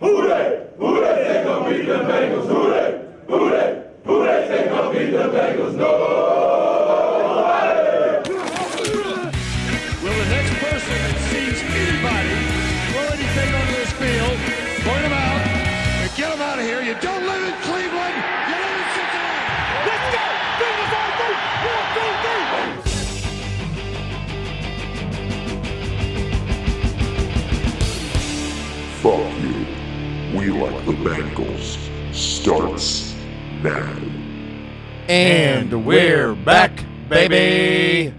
Who they? Who they? Think gonna beat the Bengals? Who they? Who they? Who they think gonna beat the Bengals? Nobody. Bengals. Starts now. And we're back, baby.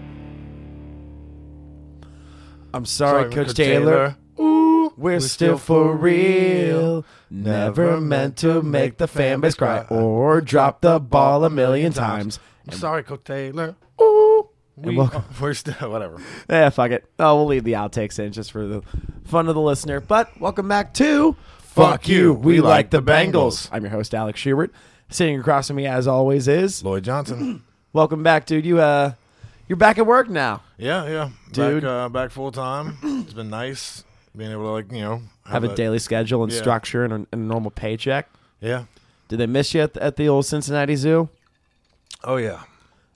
I'm sorry, Sorry, Coach, Coach Taylor. Taylor. Ooh, we're, still for real. Never meant to make the fan base cry or drop the ball a million times. I'm sorry, Coach Taylor. Ooh. We, And welcome- we're still whatever. Yeah, fuck it. Oh, we'll leave the outtakes in just for the fun of the listener. But welcome back to Fuck You, we like the Bengals. I'm your host, Alex Schubert. Sitting across from me, as always, is Lloyd Johnson. welcome back, dude. You uh, you're back at work now. yeah, yeah, Dude. Back, uh, back full time. It's been nice being able to like you know Have a daily schedule and Yeah. structure and a, and a normal paycheck. Yeah. Did they miss you at the, at the old Cincinnati Zoo? Oh yeah.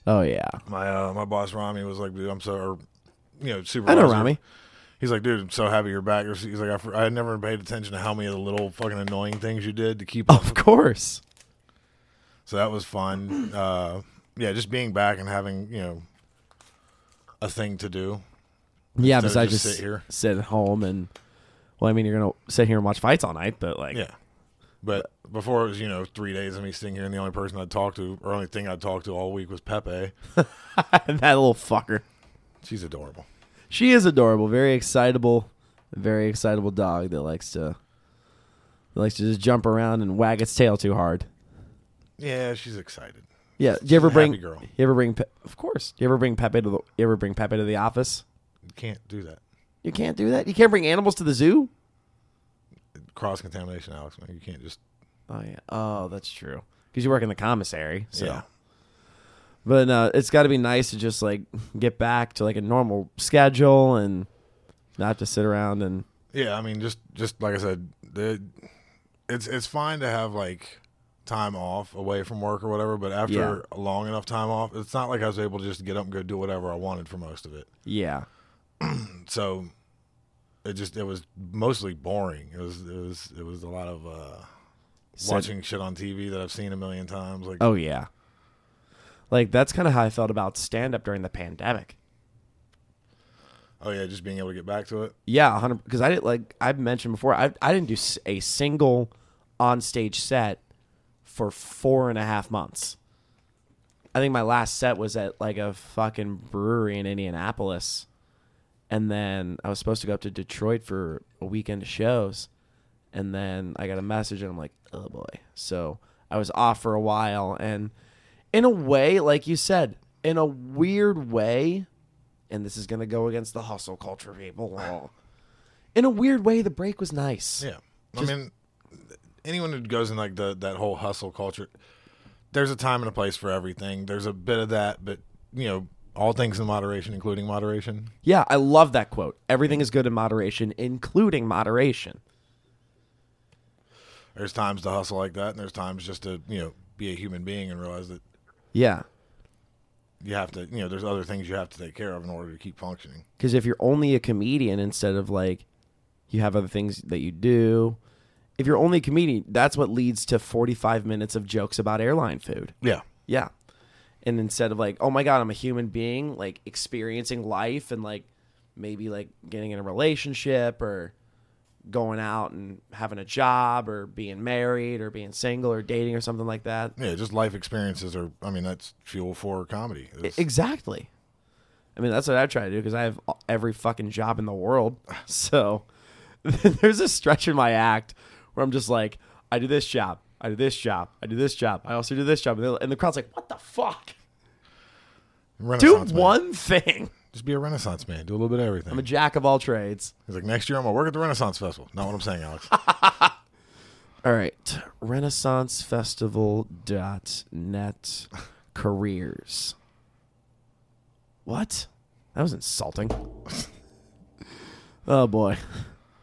Oh yeah, My uh, my boss Rami was like, dude, I'm so or, you know super. I know Rami. He's like, dude, I'm so happy you're back. He's like, I, I never paid attention to how many of the little fucking annoying things you did to keep up. Of course. So that was fun. Uh, yeah, just being back and having you know a thing to do. Yeah, besides just just sit here. sit at home and well, I mean, you're gonna sit here and watch fights all night, but like, Yeah, but before it was you know three days of me sitting here, and the only person I'd talk to, or only thing I'd talk to all week was Pepe. that little fucker. She's adorable. She is adorable, very excitable, very excitable dog that likes to that likes to just jump around and wag its tail too hard. Yeah, she's excited. Yeah, do you ever bring? girl. You ever bring? Pe- Of course. Do you ever bring Pepe to the? You ever bring Pepe to the office? You can't do that. You can't do that. You can't bring animals to the zoo. Cross contamination, Alex. Man, you can't just. Oh yeah. Oh, that's true. Because you work in the commissary. So. Yeah. But uh, it's got to be nice to just like get back to like a normal schedule and not just sit around and Yeah, I mean, just just like I said, the, it's it's fine to have like time off away from work or whatever. But after Yeah. a long enough time off, it's not like I was able to just get up and go do whatever I wanted for most of it. yeah. So it just it was mostly boring. It was it was it was a lot of uh, watching shit on TV that I've seen a million times. Like Oh yeah. Like that's kind of how I felt about stand up during the pandemic. oh yeah, just being able to get back to it. Yeah, hundred. Because I didn't like I've mentioned before. I I didn't do a single on stage set for four and a half months. I think my last set was at like a fucking brewery in Indianapolis, and then I was supposed to go up to Detroit for a weekend of shows, and then I got a message and I'm like, oh boy. So I was off for a while, and in a way, like you said, in a weird way, and this is gonna go against the hustle culture people. In a weird way, the break was nice. Yeah, Just- I mean, anyone who goes in like the that whole hustle culture, there's a time and a place for everything. There's a bit of that, but you know, all things in moderation, including moderation. Yeah, I love that quote. Everything is good in moderation, including moderation. There's times to hustle like that, and there's times just to you know be a human being and realize that Yeah. you have to you know there's other things you have to take care of in order to keep functioning. Because if you're only a comedian instead of like you have other things that you do, if you're only a comedian, that's what leads to 45 minutes of jokes about airline food. Yeah, Yeah. And instead of like, oh my God, I'm a human being, like experiencing life and like maybe like getting in a relationship or going out and having a job or being married or being single or dating or something like that. yeah, just life experiences are. I mean, that's fuel for comedy. It's- Exactly. I mean, that's what I try to do because I have every fucking job in the world. So there's a stretch in my act where I'm just like, I do this job, I do this job, I do this job, I also do this job, and the- and the crowd's like, what the fuck? Do Renaissance man. one thing. Just be a Renaissance man. Do a little bit of everything. I'm a jack of all trades. He's like, next year I'm gonna work at the Renaissance Festival. Not what I'm saying, Alex. All right. RenaissanceFestival.net careers. What? That was insulting. oh boy.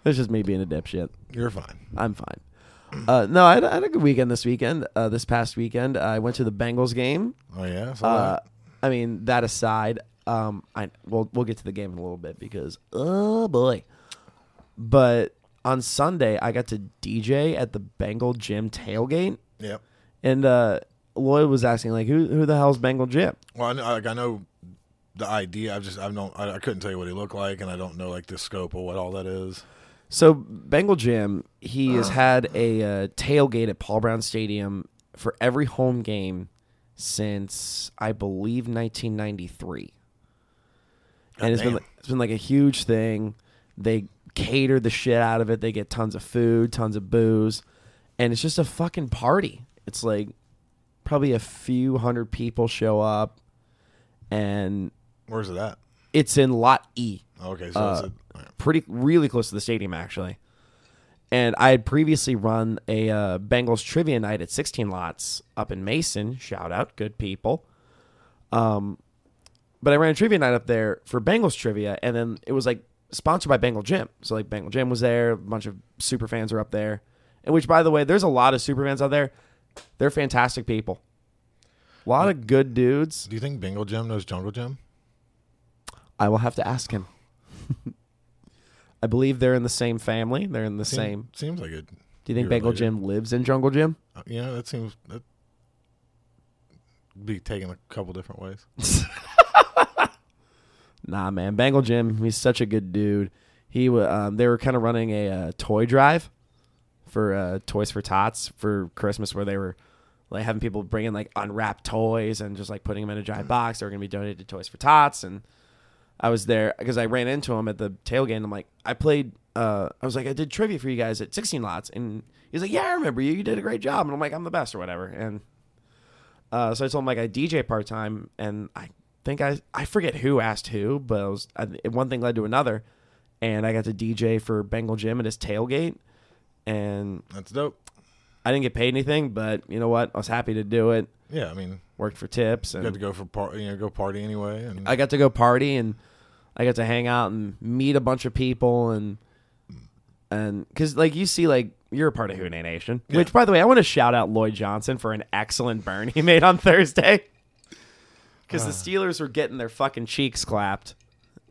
That's just me being a dipshit. You're fine. I'm fine. Uh, no, I had, I had a good weekend this weekend. Uh, this past weekend, I went to the Bengals game. Oh yeah. Uh, I mean, that aside, um, I we'll we'll get to the game in a little bit because oh boy. But on Sunday, I got to DJ at the Bengal Jim tailgate, Yep. and uh, Lloyd was asking like, "Who who the hell's Bengal Jim?" Well, I know, like I know the idea. I've just I don't I, I couldn't tell you what he looked like, and I don't know like the scope of what all that is. So Bengal Jim, he has had a uh, tailgate at Paul Brown Stadium for every home game since I believe 1993, and it's been like, it's been like a huge thing. They cater the shit out of it. They get tons of food, tons of booze, and it's just a fucking party. It's like probably a few hundred people show up, and Where's it at? it's in Lot E Okay, so Uh, it's a, pretty really close to the stadium actually. And I had previously run a uh, Bengals trivia night at 16 lots up in Mason. Shout out, good people. Um, but I ran a trivia night up there for Bengals trivia, and then it was like sponsored by Bengal Jim. So like Bengal Jim was there, a bunch of super fans were up there. And which, by the way, there's a lot of super fans out there. They're fantastic people. A lot of good dudes. do you think Bengal Jim knows Jungle Jim? I will have to ask him. I believe they're in the same family. They're in the Seem- same. Seems like it. Do you think Bengal related. Jim lives in Jungle Jim? Uh, know, that seems that be taken a couple different ways. Nah, man. Bengal Jim, he's such a good dude. He um, they were kind of running a uh, toy drive for uh, Toys for Tots for Christmas, where they were like having people bring in like unwrapped toys and just like putting them in a giant box. They were gonna be donated to Toys for Tots, and I was there because I ran into him at the tailgate. and I'm like, I played. Uh, I was like, I did trivia for you guys at 16 lots, and he's like, Yeah, I remember you. You did a great job, and I'm like, I'm the best or whatever. And uh, so I told him like I DJ part time, and I think I I forget who asked who, but it was I, one thing led to another, and I got to DJ for Bengal Jim at his tailgate, and That's dope. I didn't get paid anything, but you know what? I was happy to do it. Yeah, I mean, Worked for tips, you got to go for par- you know go party anyway, and I got to go party, and I got to hang out and meet a bunch of people, and and because like you see, like you're a part of Who Dey Nation, which by the way, I want to shout out Lloyd Johnson for an excellent burn he made on Thursday. Because the Steelers were getting their fucking cheeks clapped,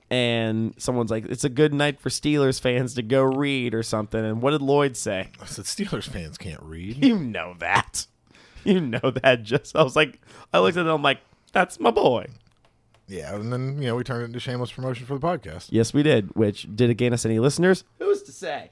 and someone's like, "It's a good night for Steelers fans to go read or something." And what did Lloyd say? I said Steelers fans can't read. You know that. You know that. Just I was like, I looked at him, I'm like, "That's my boy." yeah, and then you know we turned it into shameless promotion for the podcast. Yes, we did. Which did it gain us any listeners? Who's to say?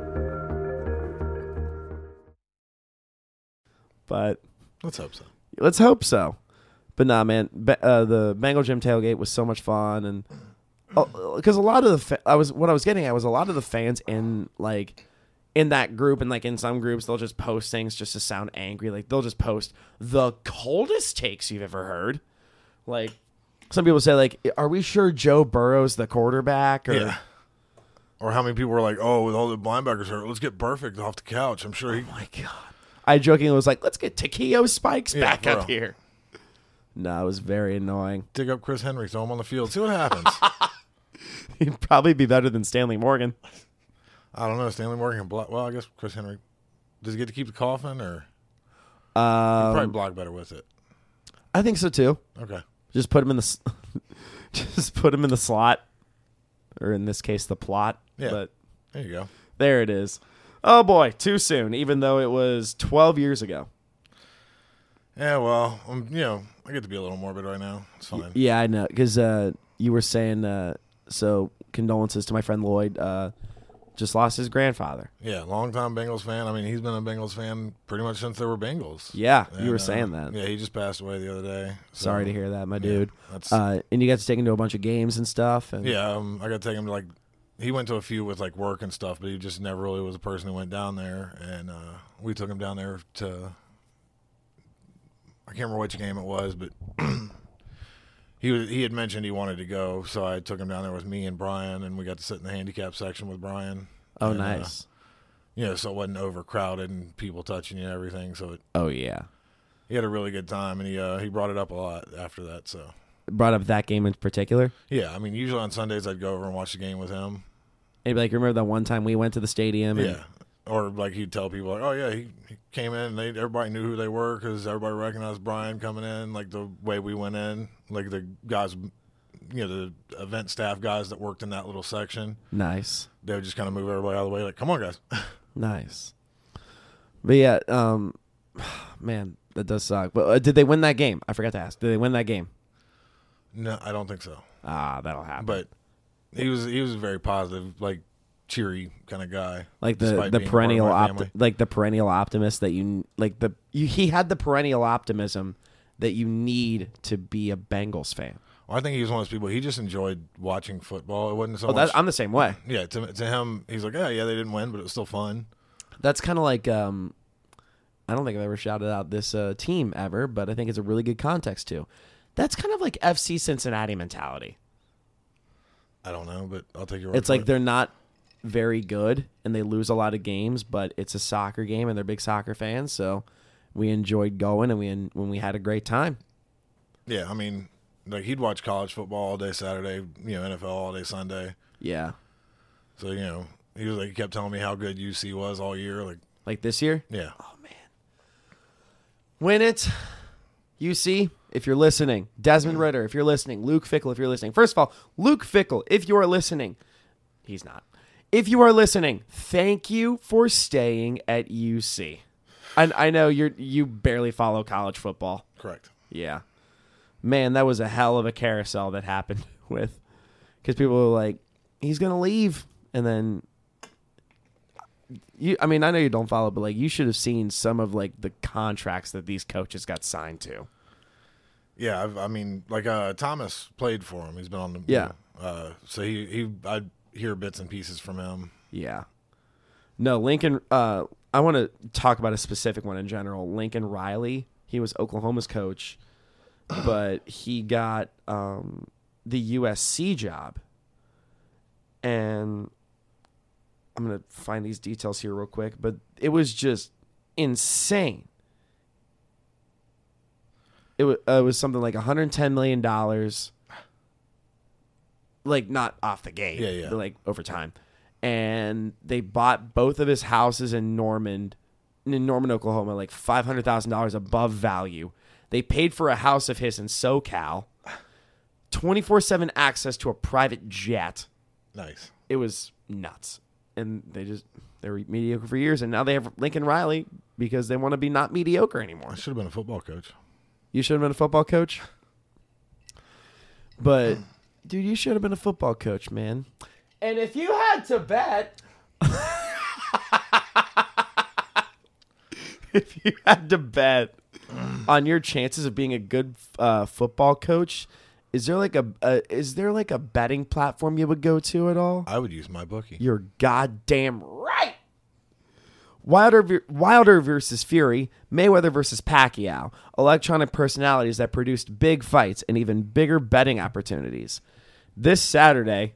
But Let's hope so. let's hope so. But nah, man, uh, the Bengal Jim tailgate was so much fun, and because a lot of the fa- I was what I was getting at was a lot of the fans in like in that group and like in some groups they'll just post things just to sound angry. Like they'll just post the coldest takes you've ever heard. Like some people say, like, are we sure Joe Burrow's the quarterback? Or Yeah. Or how many people were like, "Oh, with all the linebackers hurt, let's get Burfict off the couch." I'm sure he. Oh my god. I jokingly was like, let's get Takeo Spikes Yeah, back for up real. here. No, it was very annoying. dig up Chris Henry, throw him on the field, see what happens. He'd probably be better than Stanley Morgan. I don't know. Stanley Morgan can block. Well, I guess Chris Henry. Does he get to keep the coffin, or Um, probably block better with it? I think so too. Okay. Just put him in the s- just put him in the slot, or in this case, the plot. Yeah. But There you go. there it is. Oh boy, too soon. Even though it was 12 years ago. Yeah, well, um, you know, I get to be a little morbid right now. It's fine. Yeah, I know. Because uh, you were saying, uh, so condolences to my friend Lloyd. Uh, just lost his grandfather. Yeah, longtime Bengals fan. I mean, he's been a Bengals fan pretty much since there were Bengals. Yeah, you were uh, saying that. Yeah, he just passed away the other day. so- Sorry to hear that, my dude. that's- uh, and you got to take him to a bunch of games and stuff. And Yeah, um, I got to take him to like. He went to a few with like work and stuff, but he just never really was a person who went down there. And uh, we took him down there to. I can't remember which game it was, but he was, he had mentioned he wanted to go, so I took him down there with me and Brian, and we got to sit in the handicap section with Brian. Oh, And, uh, nice. you know, so it wasn't overcrowded and people touching you and everything. So it, oh yeah. he had a really good time, and he uh, he brought it up a lot after that. So Brought up that game in particular. yeah, I mean, usually on Sundays I'd go over and watch the game with him. And he'd be like, remember that one time we went to the stadium? And, Yeah. Or like he'd tell people like, oh yeah, he, he came in. and they everybody knew who they were because everybody recognized Brian coming in. Like the way we went in, like the guys, you know, the event staff guys that worked in that little section, Nice. they would just kind of move everybody out of the way. Like, come on, guys. Nice. But yeah, um, man, that does suck. But uh, did they win that game? I forgot to ask. Did they win that game? no, I don't think so. Ah, that'll happen. But he was he was a very positive, like cheery kind of guy. like the the being a part of perennial my opt- like the perennial optimist that you like the you, he had the perennial optimism that you need to be a Bengals fan. Well, I think he was one of those people. He just enjoyed watching football. It wasn't so Oh, much. that, I'm the same way. yeah, to, to him, he's like, yeah, yeah, they didn't win, but it was still fun. That's kind of like um, I don't think I've ever shouted out this uh, team ever, but I think it's a really good context too. That's kind of like FC Cincinnati mentality. I don't know, but I'll take your word. It's like it. they're not very good and they lose a lot of games, but it's a soccer game and they're big soccer fans, so we enjoyed going and we when we had a great time. Yeah, I mean, like he'd watch college football all day Saturday, you know, NFL all day Sunday. Yeah, So you know, he was like, he kept telling me how good UC was all year. Like, like this year. yeah, Oh man, Win it. See, if you're listening, Desmond mm. Ridder, if you're listening, Luke Fickell, if you're listening. First of all, Luke Fickell, if you are listening, he's not. If you are listening, thank you for staying at UC. I, I know you're you barely follow college football. correct. Yeah, man, that was a hell of a carousel that happened with because people were like, he's gonna leave, and then you. I mean, I know you don't follow, but like you should have seen some of like the contracts that these coaches got signed to. Yeah, I've, I mean, like uh, Thomas played for him. He's been on the Yeah. Uh, so he he I hear bits and pieces from him. Yeah. No, Lincoln. Uh, I want to talk about a specific one in general. Lincoln Riley. He was Oklahoma's coach, but he got um, the USC job. And I'm gonna find these details here real quick, but it was just insane. It was, uh, it was something like 110 million dollars. Like not off the gate, Yeah, yeah. but like over time, and they bought both of his houses in Norman, in Norman, Oklahoma, like five hundred thousand dollars above value. They paid for a house of his in SoCal, twenty four seven access to a private jet. Nice. It was nuts, and they just they were mediocre for years, and now they have Lincoln Riley because they want to be not mediocre anymore. I should have been a football coach. You should have been a football coach. But dude, you should have been a football coach, man. And if you had to bet if you had to bet on your chances of being a good uh, football coach, is there like a, a is there like a betting platform you would go to at all? I would use MyBookie. You're goddamn right. Wilder, Wilder versus Fury, Mayweather versus Pacquiao, electronic personalities that produced big fights and even bigger betting opportunities. This Saturday,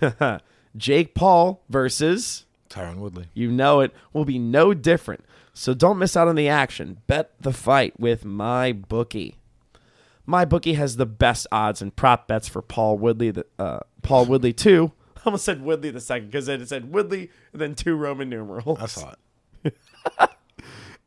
Jake Paul versus, Tyron Woodley. you know it, will be no different. So don't miss out on the action. Bet the fight with MyBookie. My bookie has the best odds and prop bets for Paul Woodley. The, uh, Paul Woodley two. I almost said Woodley the second because it said Woodley and then two Roman numerals. I saw it.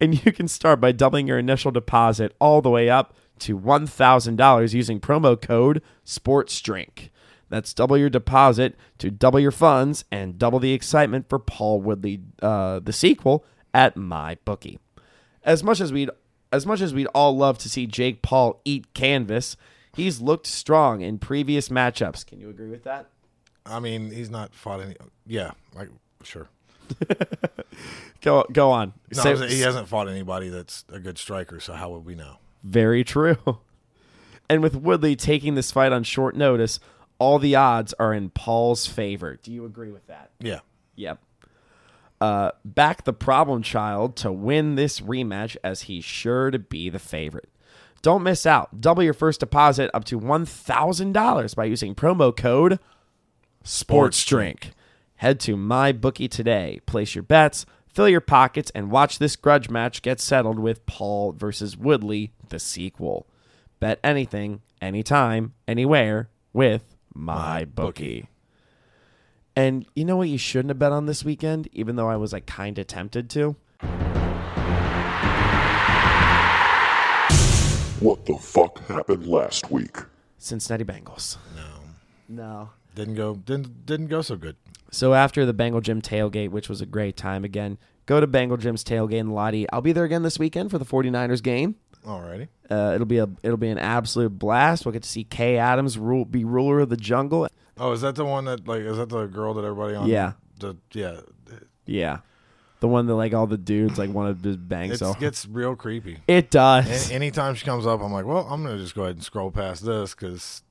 And you can start by doubling your initial deposit all the way up to $1,000 using promo code SPORTSDRINK. That's double your deposit to double your funds and double the excitement for Paul Woodley, uh, the sequel, at MyBookie. As much as we'd as much as we'd all love to see Jake Paul eat canvas, he's looked strong in previous matchups. Can you agree with that? I mean, he's not fought any. Yeah, like sure. Go go on. No, Say- he hasn't fought anybody that's a good striker. So how would we know? Very true. And with Woodley taking this fight on short notice, all the odds are in Paul's favor. Do you agree with that? Yeah, Yep. Uh, back the problem child to win this rematch as he's sure to be the favorite. Don't miss out. Double your first deposit up to $1,000 by using promo code SPORTSDRINK. Head to MyBookie today. Place your bets, fill your pockets, and watch this grudge match get settled with Paul versus Woodley, the sequel. Bet anything, anytime, anywhere with MyBookie. And you know what you shouldn't have bet on this weekend, even though I was like kind of tempted to? What the fuck happened last week? Cincinnati Bengals. no, No. Didn't go. Didn't didn't go so good. So after the Bengal Jim tailgate, which was a great time again, go to Bengal Jim's tailgate in Lottie. I'll be there again this weekend for the 49ers game. Alrighty. Uh, it'll be a it'll be an absolute blast. We'll get to see Kay Adams rule, be ruler of the jungle. Oh, is that the one that like? Is that the girl that everybody on? Yeah. The yeah. Yeah, the one that like all the dudes like wanted to bang. It so gets real creepy. it does. A- anytime she comes up, I'm like, well, I'm gonna just go ahead and scroll past this because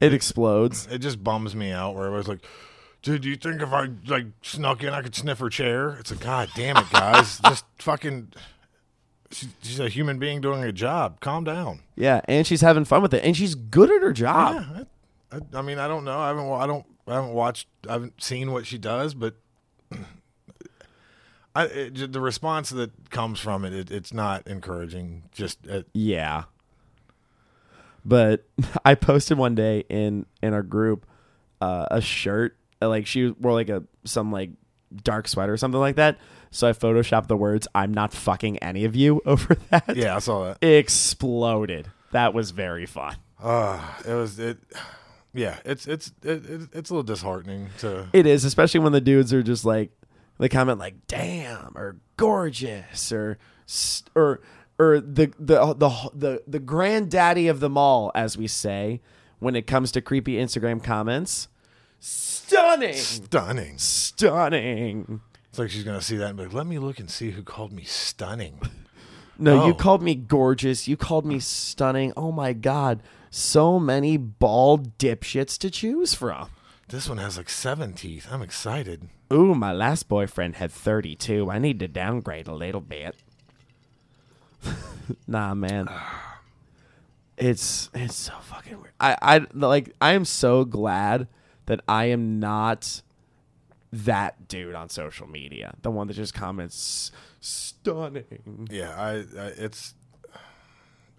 It explodes. it just bums me out. Where I was like, dude, do you think if I like snuck in, I could sniff her chair? It's like, god damn it, guys, just fucking. She, she's a human being doing a job. Calm down. Yeah, and she's having fun with it, and she's good at her job. Yeah, I, I, I mean, I don't know. I haven't. I don't. I haven't watched. I haven't seen what she does, but I it, the response that comes from it, it it's not encouraging. Just Yeah. But I posted one day in in our group uh, a shirt uh, like she wore like a some like dark sweater or something like that. So I photoshopped the words "I'm not fucking any of you" over that. yeah, I saw that. It exploded. That was very fun. Uh, it was it. Yeah, it's it's it, it, it's a little disheartening to. It is, especially when the dudes are just like they comment like "damn" or "gorgeous" or or or the the the the the granddaddy of them all, as we say, when it comes to creepy Instagram comments. Stunning, Stunning. stunning. It's like she's gonna see that and be like, "Let me look and see who called me stunning." No, you Oh. called me gorgeous. You called me stunning. Oh my god, so many bald dipshits to choose from. This one has like seven teeth. I'm excited. Ooh, my last boyfriend had 32. I need to downgrade a little bit. nah, man. Ah. It's it's so fucking weird. I I like I am so glad that I am not that dude on social media. The one that just comments stunning. Yeah, I, I it's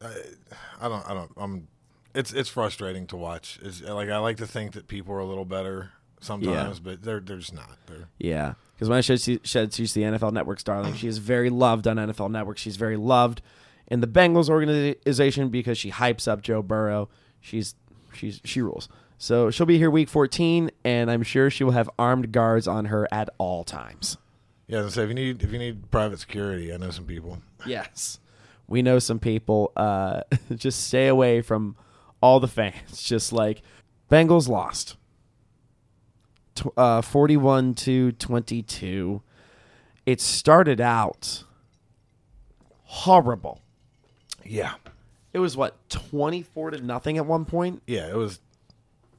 I, I don't I don't I'm it's it's frustrating to watch. It's like I like to think that people are a little better sometimes, but they're they're just not. They're Yeah, because when I said she, said she's the NFL Network's darling, she is very loved on NFL Network. She's very loved in the Bengals organization because she hypes up Joe Burrow. She's she's she rules. So she'll be here week 14, and I'm sure she will have armed guards on her at all times. yeah. So if you need if you need private security, I know some people. Yes, we know some people. Uh, just stay away from all the fans. Just like Bengals lost, Uh, forty-one to twenty-two. It started out horrible. Yeah, It was what twenty-four to nothing at one point. yeah. It was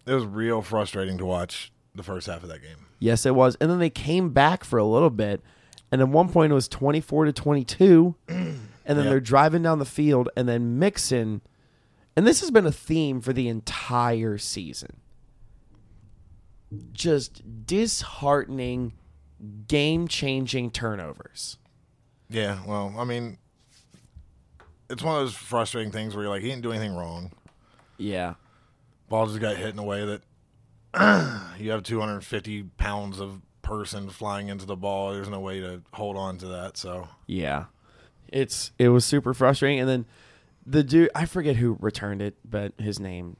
it was real frustrating to watch the first half of that game. Yes, it was, and then they came back for a little bit, and at one point it was twenty-four to twenty-two, and then Yep. they're driving down the field, and then Mixon, and this has been a theme for the entire season. Just disheartening, game-changing turnovers. Yeah, well, I mean, it's one of those frustrating things where you're like, he didn't do anything wrong. Yeah, Ball just got hit in a way that you have 250 pounds of person flying into the ball. There's no way to hold on to that. So yeah, it's it was super frustrating, and then the dude I forget who returned it, but his name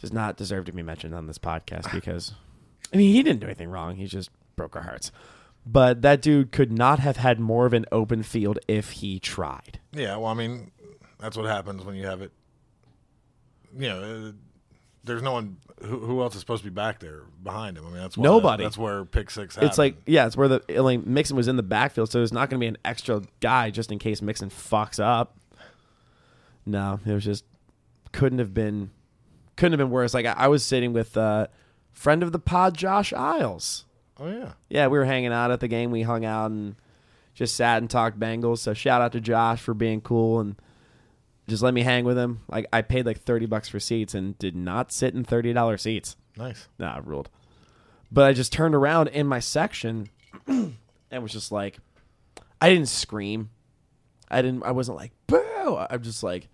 does not deserve to be mentioned on this podcast because I mean he didn't do anything wrong. He just broke our hearts. But that dude could not have had more of an open field if he tried. Yeah, well, I mean, that's what happens when you have it. You know, uh, there's no one. Who, who else is supposed to be back there behind him? I mean, that's why, Nobody. That's where pick six. Happened. It's like yeah, it's where the like Mixon was in the backfield, so there's not going to be an extra guy just in case Mixon fucks up. No, it was just couldn't have been couldn't have been worse. Like I, I was sitting with uh, friend of the pod, Josh Isles. oh yeah, Yeah, we were hanging out at the game. We hung out and just sat and talked Bengals. So shout out to Josh for being cool and just let me hang with him. Like I paid like thirty bucks for seats and did not sit in thirty dollar seats. nice. Nah, I ruled. But I just turned around in my section and was just like, I didn't scream. I didn't. I wasn't like boo. I'm just like,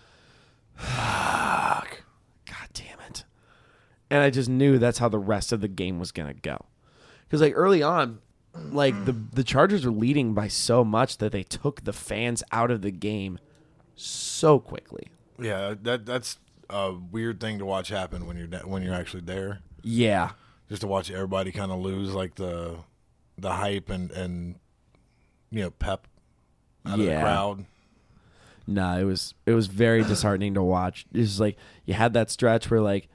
fuck, god damn it. And I just knew that's how the rest of the game was gonna go. Because like early on, like the the Chargers were leading by so much that they took the fans out of the game so quickly. Yeah, that that's a weird thing to watch happen when you're when you're actually there. Yeah. Just to watch everybody kind of lose like the the hype and and you know pep out of the crowd. No, it was it was very disheartening to watch. It's like you had that stretch where like,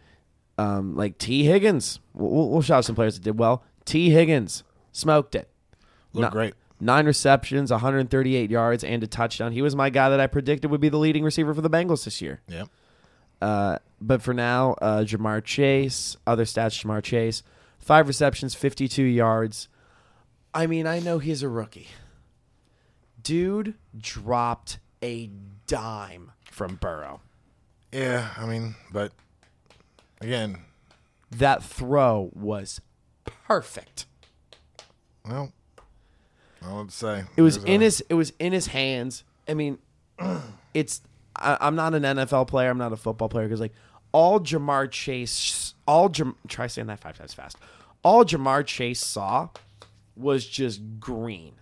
um, like Tee Higgins. We'll, we'll shout out some players that did well. Tee Higgins smoked it. Looked No- great. Nine receptions, 138 yards, and a touchdown. He was my guy that I predicted would be the leading receiver for the Bengals this year. Yep. Uh, but for now, uh, Ja'Marr Chase, other stats, Ja'Marr Chase, five receptions, 52 yards. I mean, I know he's a rookie. Dude dropped a dime from Burrow. Yeah, I mean, but again, That throw was perfect. well, I would say It was in a- his it was in his hands. I mean, it's I, I'm not an NFL player. I'm not a football player because like all Ja'Marr Chase, all Jam, try saying that five times fast. All Ja'Marr Chase saw was just green.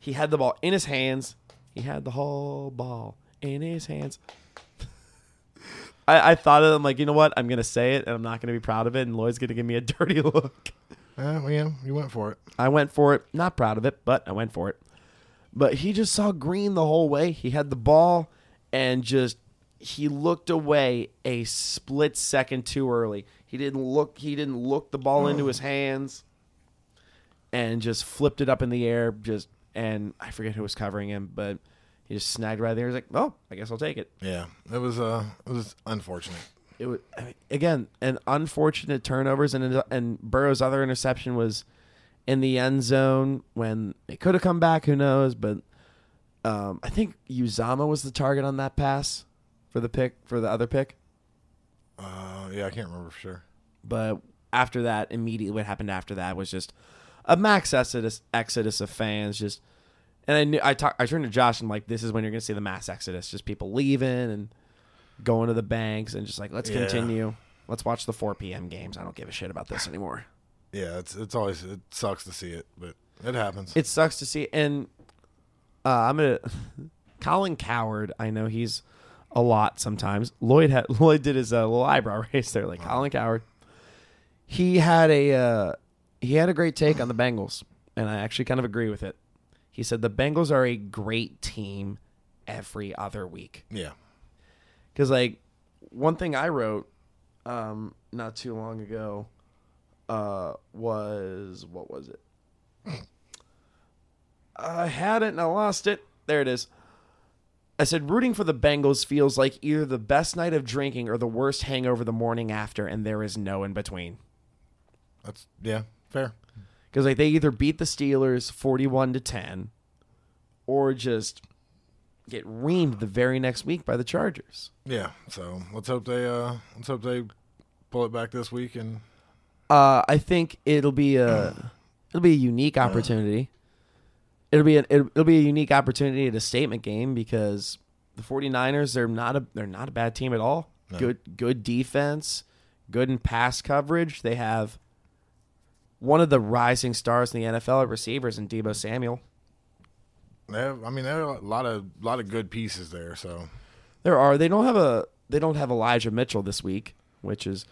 He had the ball in his hands. He had the whole ball in his hands. I, I thought of it. I'm like, you know what? I'm gonna say it, and I'm not gonna be proud of it. And Lloyd's gonna give me a dirty look. Yeah, well, yeah, you went for it. I went for it. Not proud of it, but I went for it. But he just saw green the whole way. He had the ball and just he looked away a split second too early. He didn't look he didn't look the ball into his hands and just flipped it up in the air just and I forget who was covering him, but he just snagged right there. He's like, "Oh, I guess I'll take it." Yeah, it was uh, it was unfortunate. It was I mean, again an unfortunate turnovers and and Burrow's other interception was in the end zone when it could have come back. Who knows? But um, I think Uzomah was the target on that pass for the pick for the other pick. Uh, yeah, I can't remember for sure. But after that, immediately what happened after that was just a max exodus exodus of fans. Just and I knew I talked. I turned to Josh and I'm like, this is when you're gonna see the mass exodus. Just people leaving and going to the banks and just like let's Yeah. continue. Let's watch the 4 p.m. games. I don't give a shit about this anymore. Yeah, it's it's always it sucks to see it, but it happens. It sucks to see. And uh, I'm gonna Colin Cowherd. I know he's a lot sometimes. Lloyd had Lloyd did his uh, little eyebrow raise there, like Colin Cowherd. He had a uh, he had a great take on the Bengals, and I actually kind of agree with it. He said the Bengals are a great team every other week. yeah, Because like one thing I wrote um, not too long ago uh, was what was it? I had it and I lost it. There it is. I said rooting for the Bengals feels like either the best night of drinking or the worst hangover the morning after, and there is no in between. that's yeah, fair. Because like they either beat the Steelers forty-one to ten, or just get reamed the very next week by the Chargers. Yeah, so let's hope they uh let's hope they pull it back this week and Uh, I think it'll be a it'll be a unique opportunity. It'll be an, it'll, it'll be a unique opportunity at a statement game because the 49ers they're not a they're not a bad team at all. Good good defense, good in pass coverage. They have one of the rising stars in the NFL at receivers in Deebo Samuel. have I mean there are a lot of lot of good pieces there. So There are. They don't have a. They don't have Elijah Mitchell this week, which is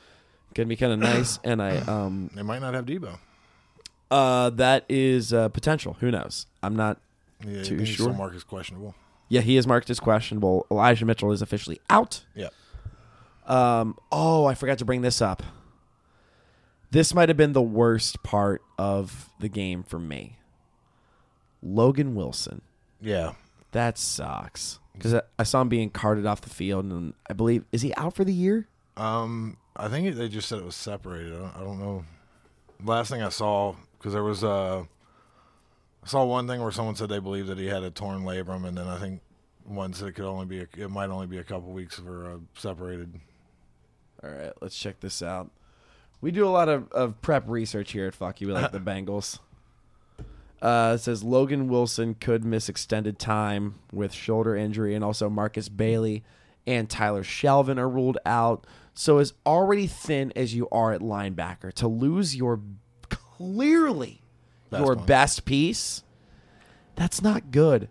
gonna be kind of nice. And I um They might not have Deebo. uh that is uh, potential. Who knows? I'm not Yeah, too sure. Still questionable. Yeah, he is marked as questionable. Elijah Mitchell is officially out. Yeah. Um, oh, I forgot to bring this up. This might have been the worst part of the game for me. Logan Wilson. Yeah. That sucks. Because I, I saw him being carted off the field, and I believe is he out for the year? Um, I think they just said it was separated. I don't, I don't know. Last thing I saw, because there was a. I saw one thing where someone said they believed that he had a torn labrum, and then I think one said it could only be a, it might only be a couple weeks for uh, separated. All right, let's check this out. We do a lot of, of prep research here at Fuck You. We like the Bengals. Uh, it says Logan Wilson could miss extended time with shoulder injury, and also Markus Bailey and Tyler Shelvin are ruled out. So, as already thin as you are at linebacker, to lose your clearly your one. best piece, that's not good,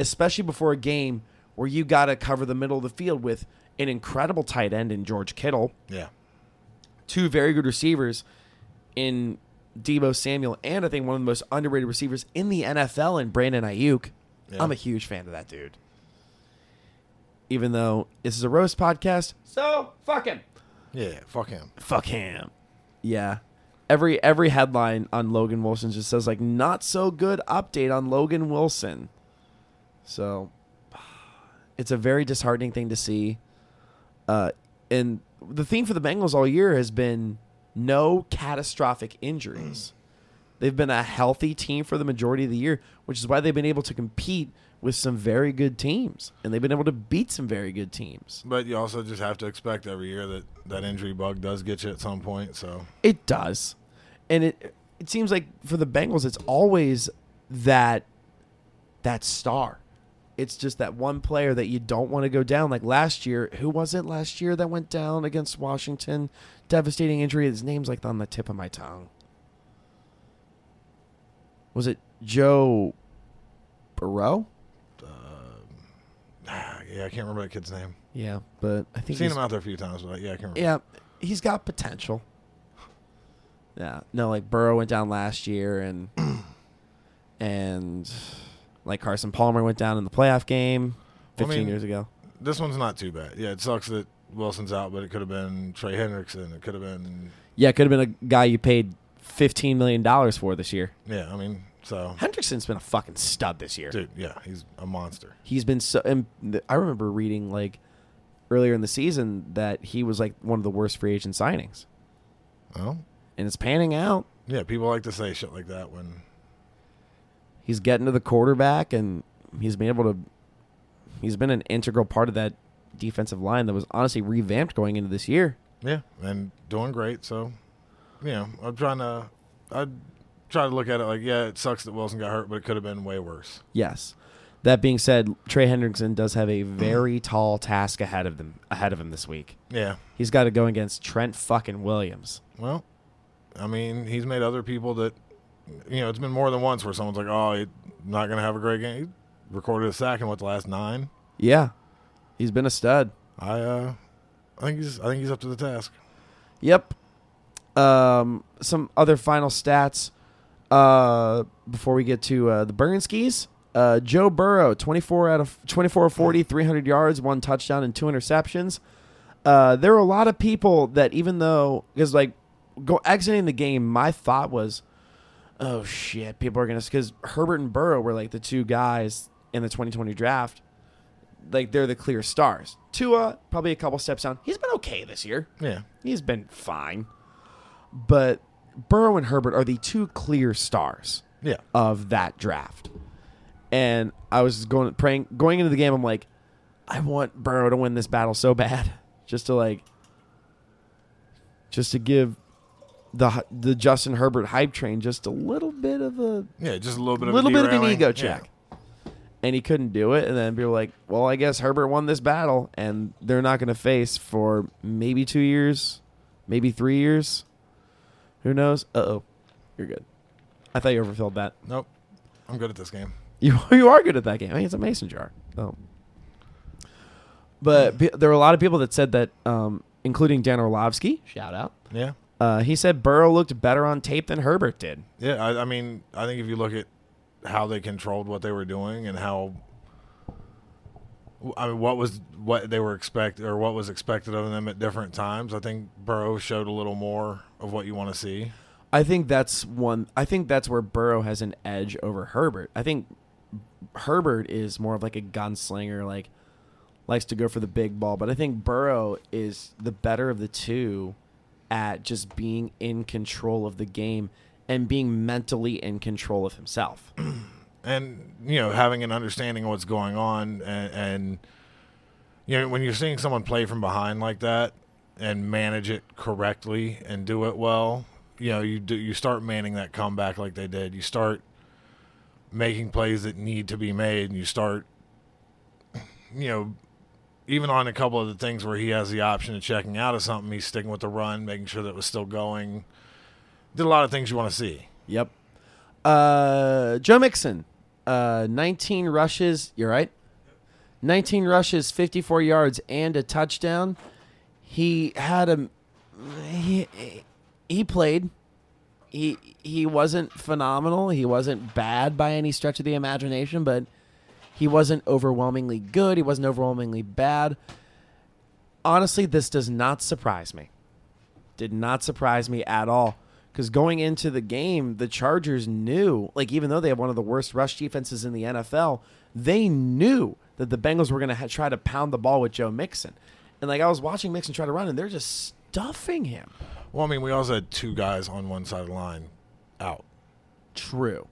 especially before a game where you got to cover the middle of the field with an incredible tight end in George Kittle Yeah. Two very good receivers in Deebo Samuel, and I think one of the most underrated receivers in the NFL in Brandon Aiyuk. Yeah. I'm a huge fan of that dude. Even though this is a roast podcast, so fuck him. Yeah. Fuck him. Fuck him. Yeah. Every every headline on Logan Wilson just says like not so good update on Logan Wilson. So it's a very disheartening thing to see. Uh and the theme for the Bengals all year has been no catastrophic injuries. They've been a healthy team for the majority of the year, which is why they've been able to compete with some very good teams and they've been able to beat some very good teams. But you also just have to expect every year that that injury bug does get you at some point. So It does. And it it seems like for the Bengals it's always that that star. It's just that one player that you don't want to go down. Like last year, who was it last year that went down against Washington? Devastating injury. His name's like on the tip of my tongue. Was it Joe Burrow? Um, ah, yeah, I can't remember that kid's name. Yeah, but I think Seen him out there a few times, but yeah, I can't remember. Yeah, he's got potential. Yeah, no, like Burrow went down last year, and and like Carson Palmer went down in the playoff game I fifteen mean- years ago. This one's not too bad. Yeah, it sucks that Wilson's out, but it could have been Trey Hendrickson. It could have been Yeah, it could have been a guy you paid fifteen million dollars for this year. yeah. I mean, so Hendrickson's been a fucking stud this year. dude, yeah, he's a monster. He's been so. And th- I remember reading like earlier in the season that he was like one of the worst free agent signings, Well, and it's panning out. yeah, people like to say shit like that when he's getting to the quarterback and he's been able to he's been an integral part of that defensive line that was honestly revamped going into this year. yeah, and doing great. So, you know, I'm trying to I try to look at it like yeah, it sucks that Wilson got hurt, but it could have been way worse. Yes. That being said, Trey Hendrickson does have a mm-hmm. very tall task ahead of them ahead of him this week. Yeah, He's got to go against Trent fucking Williams. well, I mean, he's made other people that you know. It's been more than once where someone's like, oh, he's not gonna have a great game. He recorded a sack in what the last nine. Yeah. He's been a stud. I uh, I think he's I think he's up to the task. Yep. Um, some other final stats uh, before we get to uh, the Burnskis. Uh, Joe Burrow, 24 out of 24 of 40, 300 yards, one touchdown, and two interceptions. Uh, there were a lot of people that even though because like go exiting the game, my thought was, oh shit, people are gonna because Herbert and Burrow were like the two guys in the 2020 draft. Like they're the clear stars. Tua probably a couple steps down. He's been okay this year. Yeah, He's been fine. But Burrow and Herbert are the two clear stars yeah. of that draft. And I was going praying going into the game, I'm like, I want Burrow to win this battle so bad. Just to like just to give the the Justin Herbert hype train just a little bit of a Yeah, just a little bit of a little bit of an ego Yeah. check. And he couldn't do it. And then people were like, well, I guess Herbert won this battle. And they're not going to face for maybe two years, maybe three years. Who knows? Uh oh. You're good. I thought you overfilled that. Nope, I'm good at this game. You, you are good at that game. I mean, it's a mason jar. Oh. But pe- there were a lot of people that said that, um, including Dan Orlovsky. Shout out. Yeah. Uh, he said Burrow looked better on tape than Herbert did. Yeah, I, I mean, I think if you look at how they controlled what they were doing and how, I mean, what was what they were expect or what was expected of them at different times, I think Burrow showed a little more of what you want to see. I think that's one. I think that's where Burrow has an edge over Herbert. I think Herbert is more of like a gunslinger, like likes to go for the big ball. But I think Burrow is the better of the two at just being in control of the game and being mentally in control of himself. and you know having an understanding of what's going on and, and you know when you're seeing someone play from behind like that and manage it correctly and do it well you know you do you start manning that comeback like they did you start making plays that need to be made and you start you know even on a couple of the things where he has the option of checking out of something he's sticking with the run making sure that it was still going did a lot of things you want to see Yep. Uh, Joe Mixon, uh, 19 rushes. You're right. 19 rushes, 54 yards, and a touchdown. He had a he he played. He he wasn't phenomenal. He wasn't bad by any stretch of the imagination, but he wasn't overwhelmingly good. He wasn't overwhelmingly bad. Honestly, this does not surprise me. Did not surprise me at all. Because going into the game, the Chargers knew, like, even though they have one of the worst rush defenses in the NFL, they knew that the Bengals were going to ha- try to pound the ball with Joe Mixon. And, like, I was watching Mixon try to run, and they're just stuffing him. well i mean we also had two guys on one side of the line out True.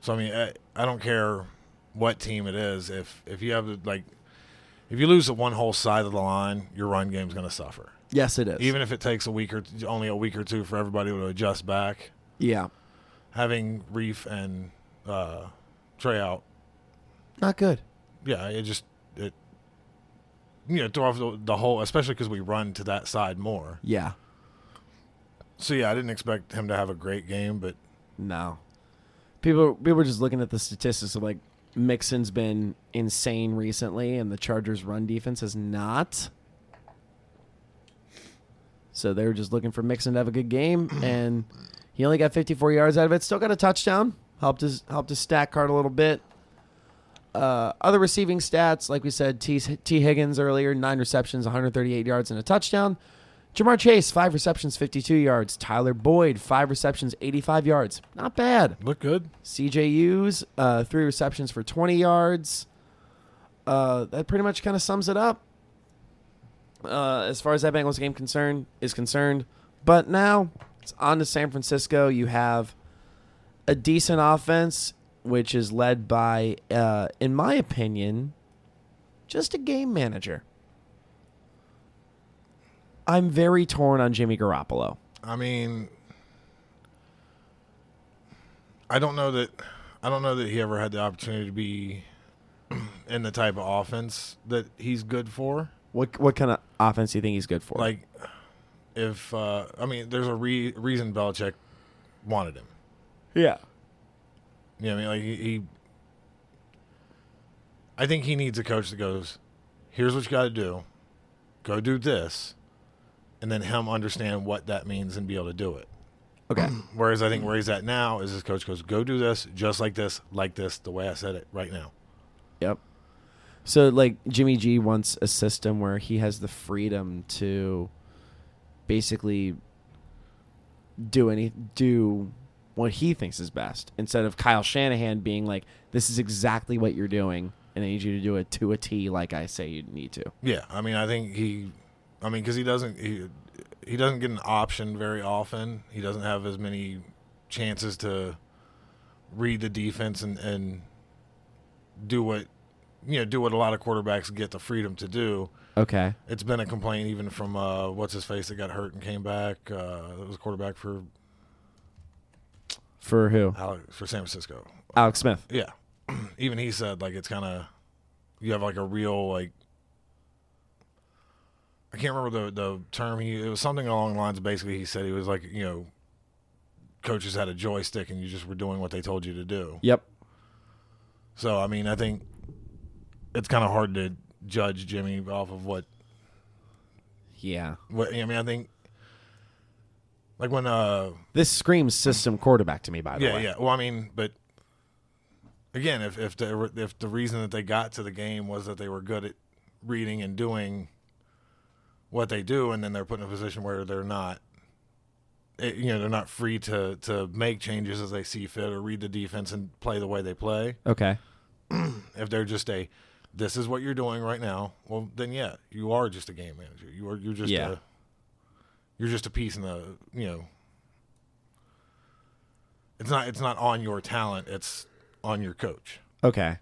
So I mean, I, I don't care what team it is. If if you have like, if you lose the one whole side of the line, your run game's going to suffer. Yes, it is. Even if it takes a week or t- only a week or two for everybody to adjust back, yeah. having Reef and uh, Trey out, Not good. yeah, it just it you know throw off the, the whole, especially because we run to that side more. Yeah. So yeah, I didn't expect him to have a great game, but No. People people were just looking at the statistics of like Mixon's been insane recently and the Chargers run defense has not. So they were just looking for Mixon to have a good game and he only got 54 yards out of it. Still got a touchdown. Helped his helped his stat card a little bit. Uh, other receiving stats, like we said, T, T. Higgins earlier, nine receptions, 138 yards, and a touchdown. Ja'Marr Chase, five receptions, 52 yards. Tyler Boyd, five receptions, 85 yards. Not bad. look good. CJ Hughes, uh, three receptions for 20 yards. Uh, that pretty much kind of sums it up. Uh, as far as that Bengals game concerned is concerned, but now it's on to San Francisco. You have a decent offense, which is led by, uh, in my opinion, just a game manager. I'm very torn on Jimmy Garoppolo. I mean, I don't know that I don't know that he ever had the opportunity to be in the type of offense that he's good for. What what kind of offense do you think he's good for? Like, if uh, I mean, there's a re- reason Belichick wanted him. yeah, You know, I mean, like he, he. I think he needs a coach that goes, "Here's what you got to do. Go do this," and then him understand what that means and be able to do it. okay. Whereas I think where he's at now is his coach goes, "Go do this, just like this, like this, the way I said it right now." Yep. So like Jimmy G wants a system where he has the freedom to basically do any do what he thinks is best instead of Kyle Shanahan being like this is exactly what you're doing and I need you to do it to a T like I say you need to. Yeah, I mean, I think he, I mean, because he doesn't he he doesn't get an option very often. He doesn't have as many chances to read the defense and and do what you know do what a lot of quarterbacks get the freedom to do. Okay. It's been a complaint even from uh, what's his face that got hurt and came back. Uh, it was a quarterback for For who? Alex, for San Francisco. Alex Smith. Yeah, even he said like it's kind of you have like a real like I can't remember the the term. He it was something along the lines. Of basically, he said he was like you know coaches had a joystick and you just were doing what they told you to do. Yep. So I mean, I think it's kind of hard to judge Jimmy off of what Yeah. what I mean. I think like when uh This screams system quarterback to me, by the yeah way. Yeah, yeah. Well, I mean, but again, if if the if the reason that they got to the game was that they were good at reading and doing what they do, and then they're put in a position where they're not. it- you know they're not free to to make changes as they see fit or read the defense and play the way they play. Okay. if they're just a this is what you're doing right now well then yeah you are just a game manager you are you're just Yeah. a you're just a piece in the you know it's not it's not on your talent it's on your coach Okay.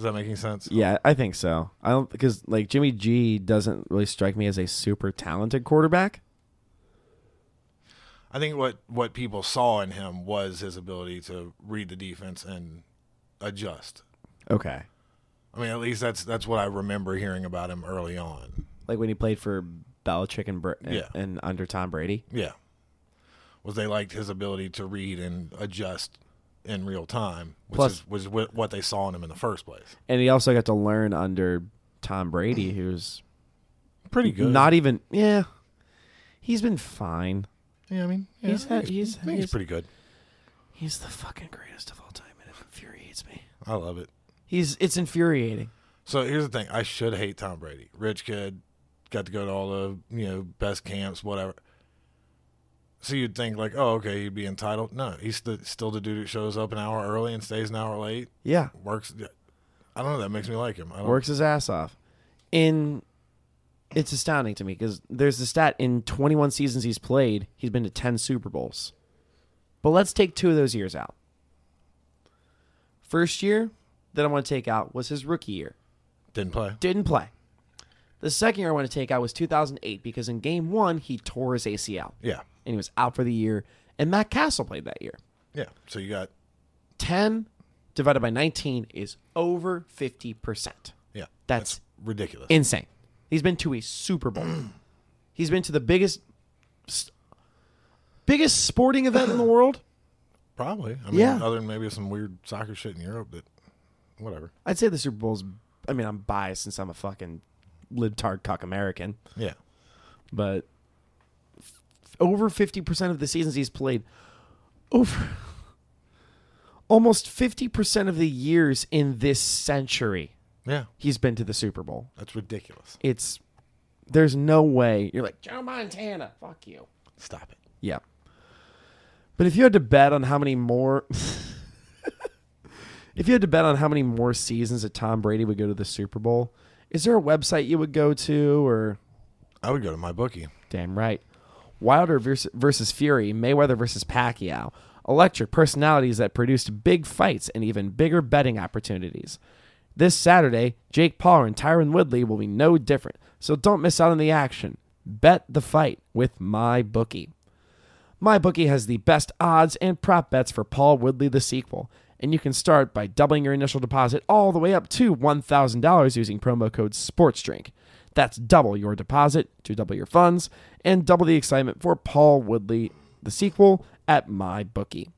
Is that making sense Yeah, I think so. I don't because like Jimmy G doesn't really strike me as a super talented quarterback. i think what what people saw in him was his ability to read the defense and adjust Okay. i mean at least that's that's what i remember hearing about him early on Like when he played for Belichick and Br- Yeah. and under Tom Brady. Yeah. Was they liked his ability to read and adjust in real time, which Plus- is, was what they saw in him in the first place. And he also got to learn under Tom Brady, who's Pretty good. not even yeah. He's been fine. yeah, I mean, yeah, He's had- he's- I think he's, he's- pretty good. He's the fucking greatest of all time, and it infuriates me. I love it. He's it's infuriating. So here's the thing: I should hate Tom Brady. Rich kid, got to go to all the you know best camps, whatever. So you'd think like, oh, okay, he'd be entitled. No, he's the, still the dude who shows up an hour early and stays an hour late. Yeah. Works. I don't know. That makes me like him. I don't, works his ass off. In it's astounding to me because there's the stat in 21 seasons he's played, he's been to 10 Super Bowls. But let's take two of those years out. First year that I want to take out was his rookie year. Didn't play. Didn't play. The second year I want to take out was 2008 because in game one he tore his ACL Yeah. And he was out for the year. And Matt Cassel played that year. Yeah. So you got 10 divided by 19 is over 50%. yeah. That's ridiculous. insane. He's been to a Super Bowl. He's been to the biggest biggest sporting event in the world. Probably. I mean, Yeah. other than maybe some weird soccer shit in Europe, but whatever. I'd say the Super Bowl's I mean, I'm biased since I'm a fucking libtard cock American, Yeah. but over 50% of the seasons he's played over almost 50% of the years in this century Yeah. he's been to the Super Bowl. That's ridiculous. It's there's no way you're like Joe Montana, fuck you. Stop it. Yeah. But if you had to bet on how many more if you had to bet on how many more seasons that Tom Brady would go to the Super Bowl, is there a website you would go to or I would go to MyBookie. damn right. Wilder versus, Fury, Mayweather versus Pacquiao. Electric personalities that produced big fights and even bigger betting opportunities. This Saturday, Jake Paul and Tyron Woodley will be no different, so don't miss out on the action. Bet the fight with my bookie. MyBookie has the best odds and prop bets for Paul Woodley the sequel, and you can start by doubling your initial deposit all the way up to $1,000 using promo code SPORTSDRINK. That's double your deposit to double your funds and double the excitement for Paul Woodley the sequel at MyBookie.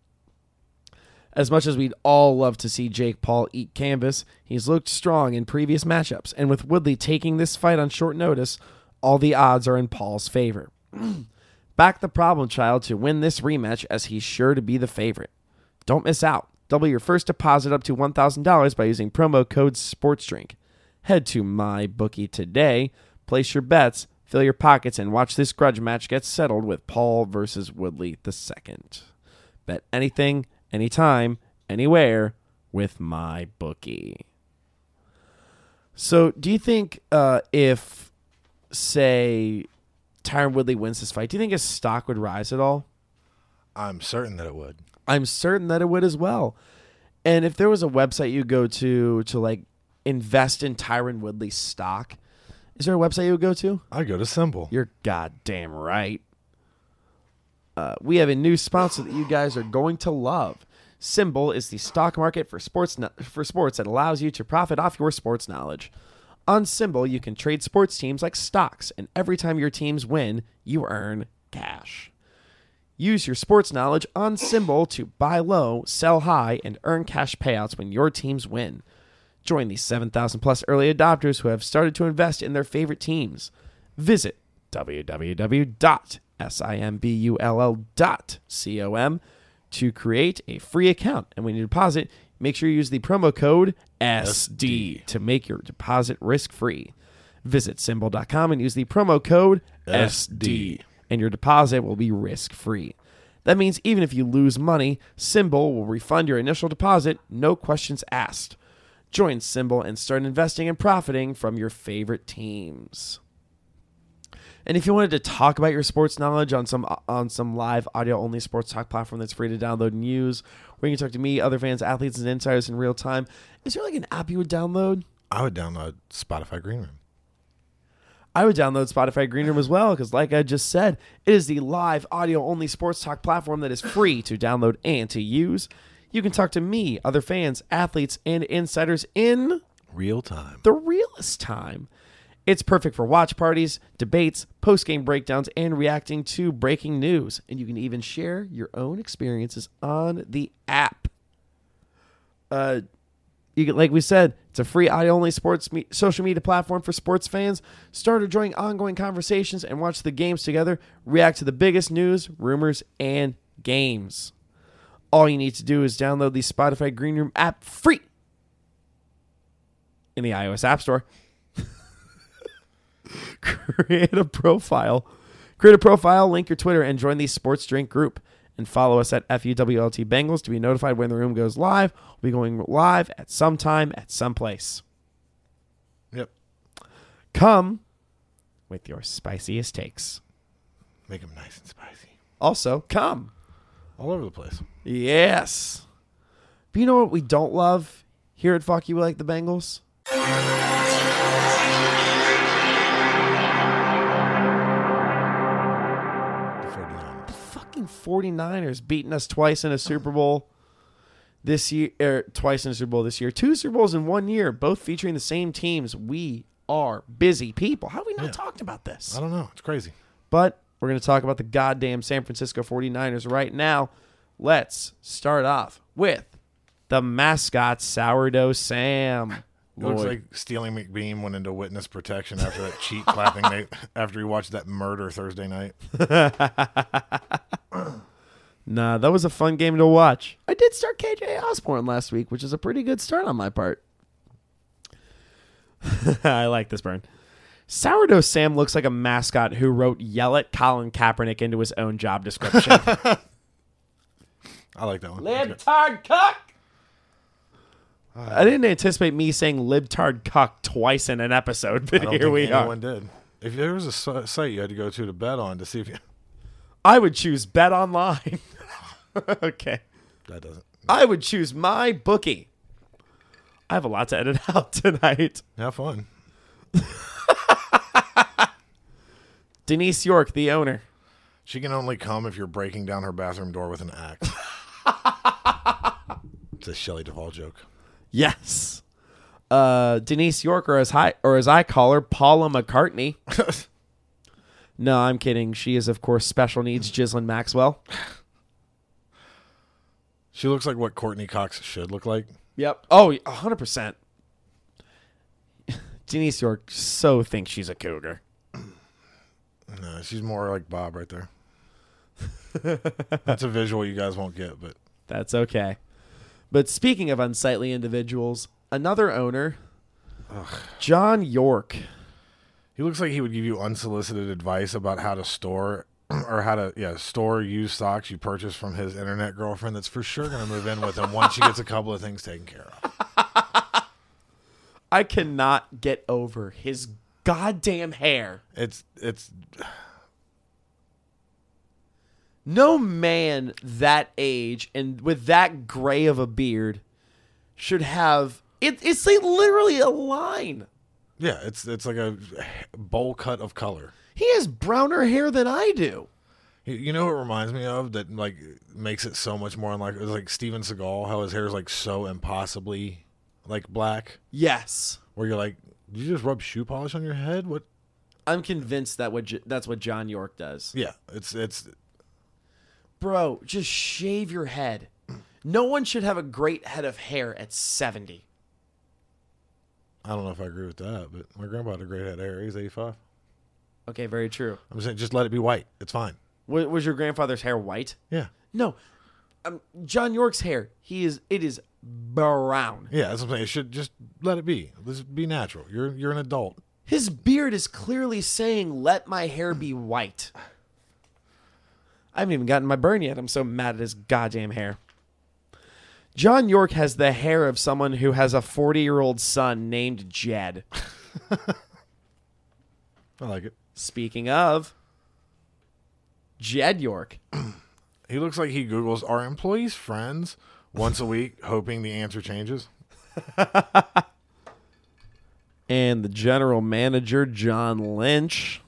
As much as we'd all love to see Jake Paul eat canvas, he's looked strong in previous matchups, and with Woodley taking this fight on short notice, all the odds are in Paul's favor. Back the problem child to win this rematch as he's sure to be the favorite. Don't miss out. Double your first deposit up to $1,000 by using promo code SPORTSDRINK. Head to MyBookie today, place your bets, fill your pockets, and watch this grudge match get settled with Paul versus Woodley II. Bet anything, anytime, anywhere with my bookie. So, do you think uh, if, say, Tyron Woodley wins this fight, do you think his stock would rise at all? I'm certain that it would. I'm certain that it would as well. And if there was a website you go to to like invest in Tyron Woodley stock, is there a website you would go to? I'd go to Simbull. You're goddamn right. Uh, we have a new sponsor that you guys are going to love. Simbull is the stock market for sports no- for sports that allows you to profit off your sports knowledge. On Simbull, you can trade sports teams like stocks, and every time your teams win, you earn cash. Use your sports knowledge on Simbull to buy low, sell high, and earn cash payouts when your teams win. Join the 7,000 plus early adopters who have started to invest in their favorite teams. Visit www.simbull.com to create a free account. And when you deposit, make sure you use the promo code SD to make your deposit risk free. Visit simbull.com and use the promo code SD, and your deposit will be risk free. That means even if you lose money, Simbull will refund your initial deposit, no questions asked. Join Simbull and start investing and profiting from your favorite teams. And if you wanted to talk about your sports knowledge on some on some live audio only sports talk platform that's free to download and use, where you can talk to me, other fans, athletes, and insiders in real time, is there like an app you would download? I would download Spotify Green Room. I would download Spotify Green Room as well because, like I just said, it is the live audio only sports talk platform that is free to download and to use. You can talk to me, other fans, athletes, and insiders in Real time. the realest time. It's perfect for watch parties, debates, post game breakdowns, and reacting to breaking news. And you can even share your own experiences on the app. Uh, you can, like we said, it's a free audio only sports me- social media platform for sports fans. Start enjoying ongoing conversations and watch the games together. React to the biggest news, rumors, and games. All you need to do is download the Spotify Green Room app free in the iOS App Store. Create a profile. Create a profile, link your Twitter, and join the Sports Drink group. And follow us at FUWLT Bengals to be notified when the room goes live. We'll be going live at some time at some place. Yep. Come with your spiciest takes. Make them nice and spicy. Also, come. All over the place. Yes. But you know what we don't love here at Fuck You Like the Bengals? The 49ers. fucking 49ers beating us twice in a Super Bowl this year, er, twice in a Super Bowl this year. Two Super Bowls in one year, both featuring the same teams. We are busy people. How have we not Yeah. talked about this? I don't know. It's crazy. But we're going to talk about the goddamn San Francisco 49ers right now. Let's start off with the mascot, Sourdough Sam. It looks like Steely McBeam went into witness protection after that cheat clapping night, after he watched that murder Thursday night. Nah, that was a fun game to watch. I did start KJ Osborn last week, which is a pretty good start on my part. I like this burn. Sourdough Sam looks like a mascot who wrote "Yell at Colin Kaepernick" into his own job description. I like that one. That's good. libtard cuck. I didn't anticipate me saying libtard cuck twice in an episode, but I don't here think we anyone are. did. If there was a si- site you had to go to to bet on to see if you, I would choose Bet Online. okay. that doesn't. I would choose MyBookie. I have a lot to edit out tonight. Have fun. Denise York, the owner. She can only come if you're breaking down her bathroom door with an axe. it's a Shelley Duvall joke. Yes. Uh, Denise York, or as high, or as I call her, Paula McCartney. no, I'm kidding. She is, of course, special needs Ghislaine Maxwell. She looks like what Courteney Cox should look like. Yep. Oh, 100%. Denise York so thinks she's a cougar. No, she's more like Bob right there. That's a visual you guys won't get, but That's okay. But speaking of unsightly individuals, another owner, John York. he looks like he would give you unsolicited advice about how to store or how to yeah store used socks you purchased from his internet girlfriend. That's for sure going to move in with him once she gets a couple of things taken care of. I cannot get over his goddamn hair. It's it's No man that age and with that gray of a beard should have it, it's like literally a line. yeah it's it's like a bowl cut of color. He has browner hair than I do. You- You know what it reminds me of that like makes it so much more unlike it's like Steven Seagal how his hair is like so impossibly like black Yes. where you're like did you just rub shoe polish on your head what I'm convinced that what J- that's what John York does. yeah it's it's Bro, just shave your head. No one should have a great head of hair at 70. I don't know if I agree with that, but my grandpa had a great head of hair. He's 85. Okay, very true. I'm saying just let it be white. It's fine. Was, was your grandfather's hair white? Yeah. No. Um, John York's hair, he is it is brown. Yeah, that's what I'm saying. It should just let it be. Just be natural. You're you're an adult. His beard is clearly saying, "Let my hair be white." I haven't even gotten my burn yet. I'm so mad at his goddamn hair. John York has the hair of someone who has a 40 year old son named Jed. I like it. Speaking of, Jed York. He looks like he Googles are employees friends once a week, hoping the answer changes. and the general manager, John Lynch.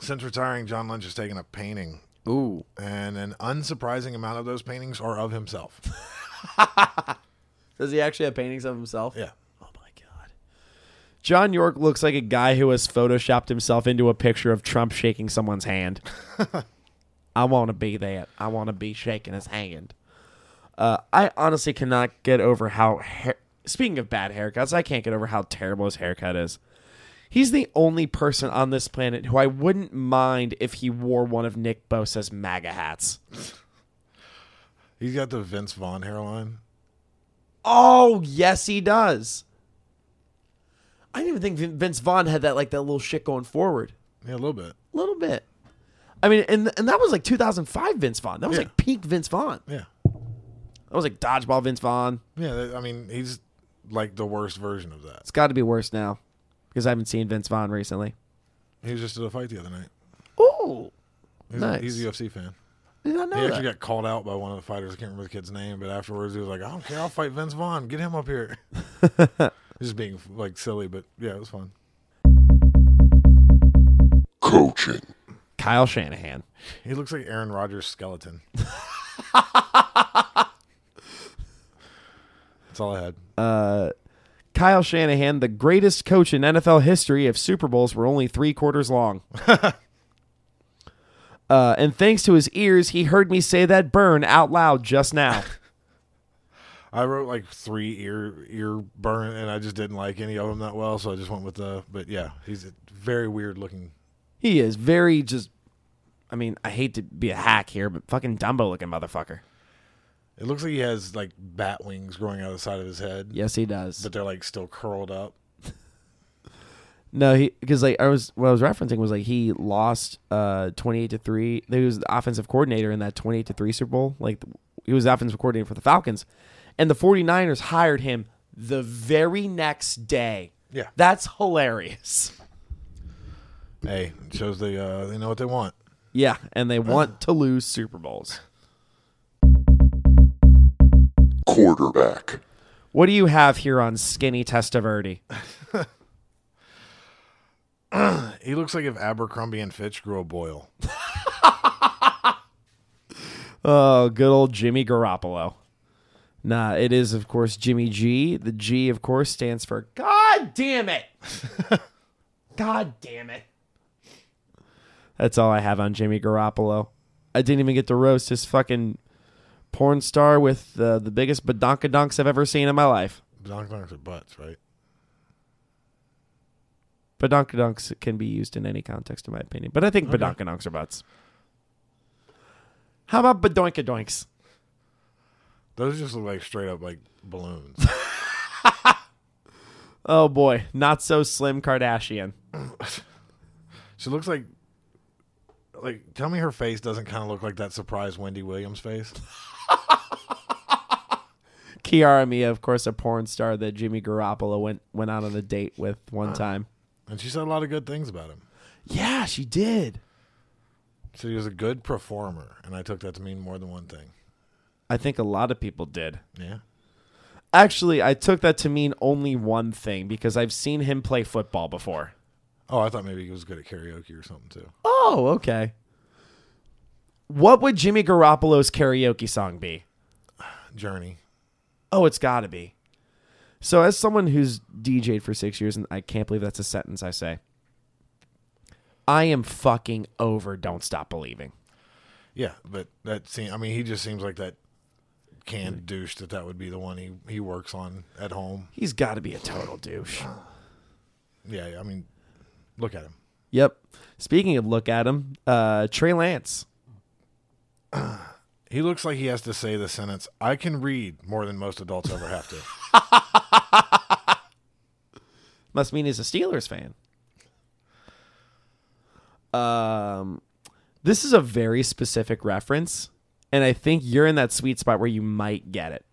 Since retiring, John Lynch has taken up painting, Ooh. and an unsurprising amount of those paintings are of himself. Does he actually have paintings of himself? Yeah. Oh my god. John York looks like a guy who has photoshopped himself into a picture of Trump shaking someone's hand. I want to be that. I want to be shaking his hand. Uh, I honestly cannot get over how. Hair- Speaking of bad haircuts, I can't get over how terrible his haircut is. He's the only person on this planet who I wouldn't mind if he wore one of Nick Bosa's MAGA hats. He's got the Vince Vaughn hairline. Oh, yes, he does. I didn't even think Vince Vaughn had that like that little shit going forward. Yeah, a little bit. A little bit. I mean, and and that was like 2005 Vince Vaughn. That was Yeah. like peak Vince Vaughn. Yeah. That was like dodgeball Vince Vaughn. Yeah, I mean, he's like the worst version of that. It's got to be worse now because I haven't seen Vince Vaughn recently. He was just at a fight the other night. Ooh, He's, Nice. a, he's a UFC fan. Did not know He actually that. got called out by one of the fighters. I can't remember the kid's name, but afterwards he was like, "I don't care. I'll fight Vince Vaughn. Get him up here." just being like silly, but yeah, it was fun. Coaching. Kyle Shanahan. He looks like Aaron Rodgers' skeleton. That's all I had. Kyle Shanahan, the greatest coach in NFL history if Super Bowls were only three quarters long. uh, and thanks to his ears, he heard me say that burn out loud just now. I wrote like three ear ear burn, and I just didn't like any of them that well, so I just went with the. But yeah, he's a very weird looking. he is very just. I mean, I hate to be a hack here, but fucking Dumbo looking motherfucker. It looks like he has like bat wings growing out of the side of his head, Yes, he does. but they're like still curled up. No, he because like I was what I was referencing was like he lost uh twenty eight to three. He was the offensive coordinator in that twenty eight to three Super Bowl. Like he was the offensive coordinator for the Falcons, and the 49ers hired him the very next day. Yeah. That's hilarious. Hey, it shows they uh, they know what they want. Yeah, and they want to lose Super Bowls. Quarterback. What do you have here on Skinny Testaverde? He looks like if Abercrombie and Fitch grew a boil. Oh, good old Jimmy Garoppolo. Nah, it is of course Jimmy G. The G, of course, stands for God damn it. God damn it. That's all I have on Jimmy Garoppolo. I didn't even get to roast his fucking porn star with uh, the biggest badonkadonks I've ever seen in my life. Donk donks are butts, right? Badonkadonks can be used in any context, in my opinion. But I think badonkadonks are butts. How about badoinkadoinks? Those just look like straight up like balloons. Oh boy, not so slim Kardashian. she looks like like tell me her face doesn't kind of look like that surprise Wendy Williams face. Kiara Mia, of course, a porn star that Jimmy Garoppolo went went out on a date with one uh, time. And she said a lot of good things about him. Yeah, she did. So he was a good performer, and I took that to mean more than one thing. I think a lot of people did. Yeah. Actually, I took that to mean only one thing because I've seen him play football before. Oh, I thought maybe he was good at karaoke or something too. Oh, okay. What would Jimmy Garoppolo's karaoke song be? Journey. Oh, it's got to be. So, as someone who's DJ'd for six years, and I can't believe that's a sentence I say, I am fucking over Don't Stop Believing. Yeah, but that seems, I mean, he just seems like that canned douche that that would be the one he he works on at home. He's got to be a total douche. Yeah, I mean, look at him. Yep. Speaking of look at him, uh, Trey Lance. He looks like he has to say the sentence, "I can read more than most adults ever have to." Must mean he's a Steelers fan. Um, this is a very specific reference, and I think you're in that sweet spot where you might get it.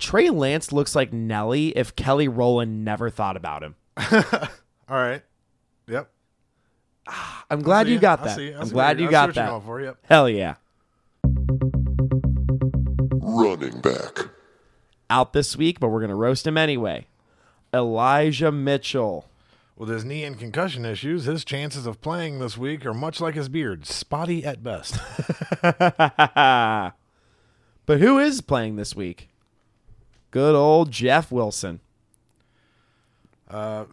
Trey Lance looks like Nelly if Kelly Rowland never thought about him. All right. Yep. I'm glad you got that. see it. I I'm glad you you're- I see got that. yep. Hell yeah. Running back. Out this week, but we're going to roast him anyway. Elijah Mitchell. With his knee and concussion issues, his chances of playing this week are much like his beard, spotty at best. but who is playing this week? Good old Jeff Wilson. Uh,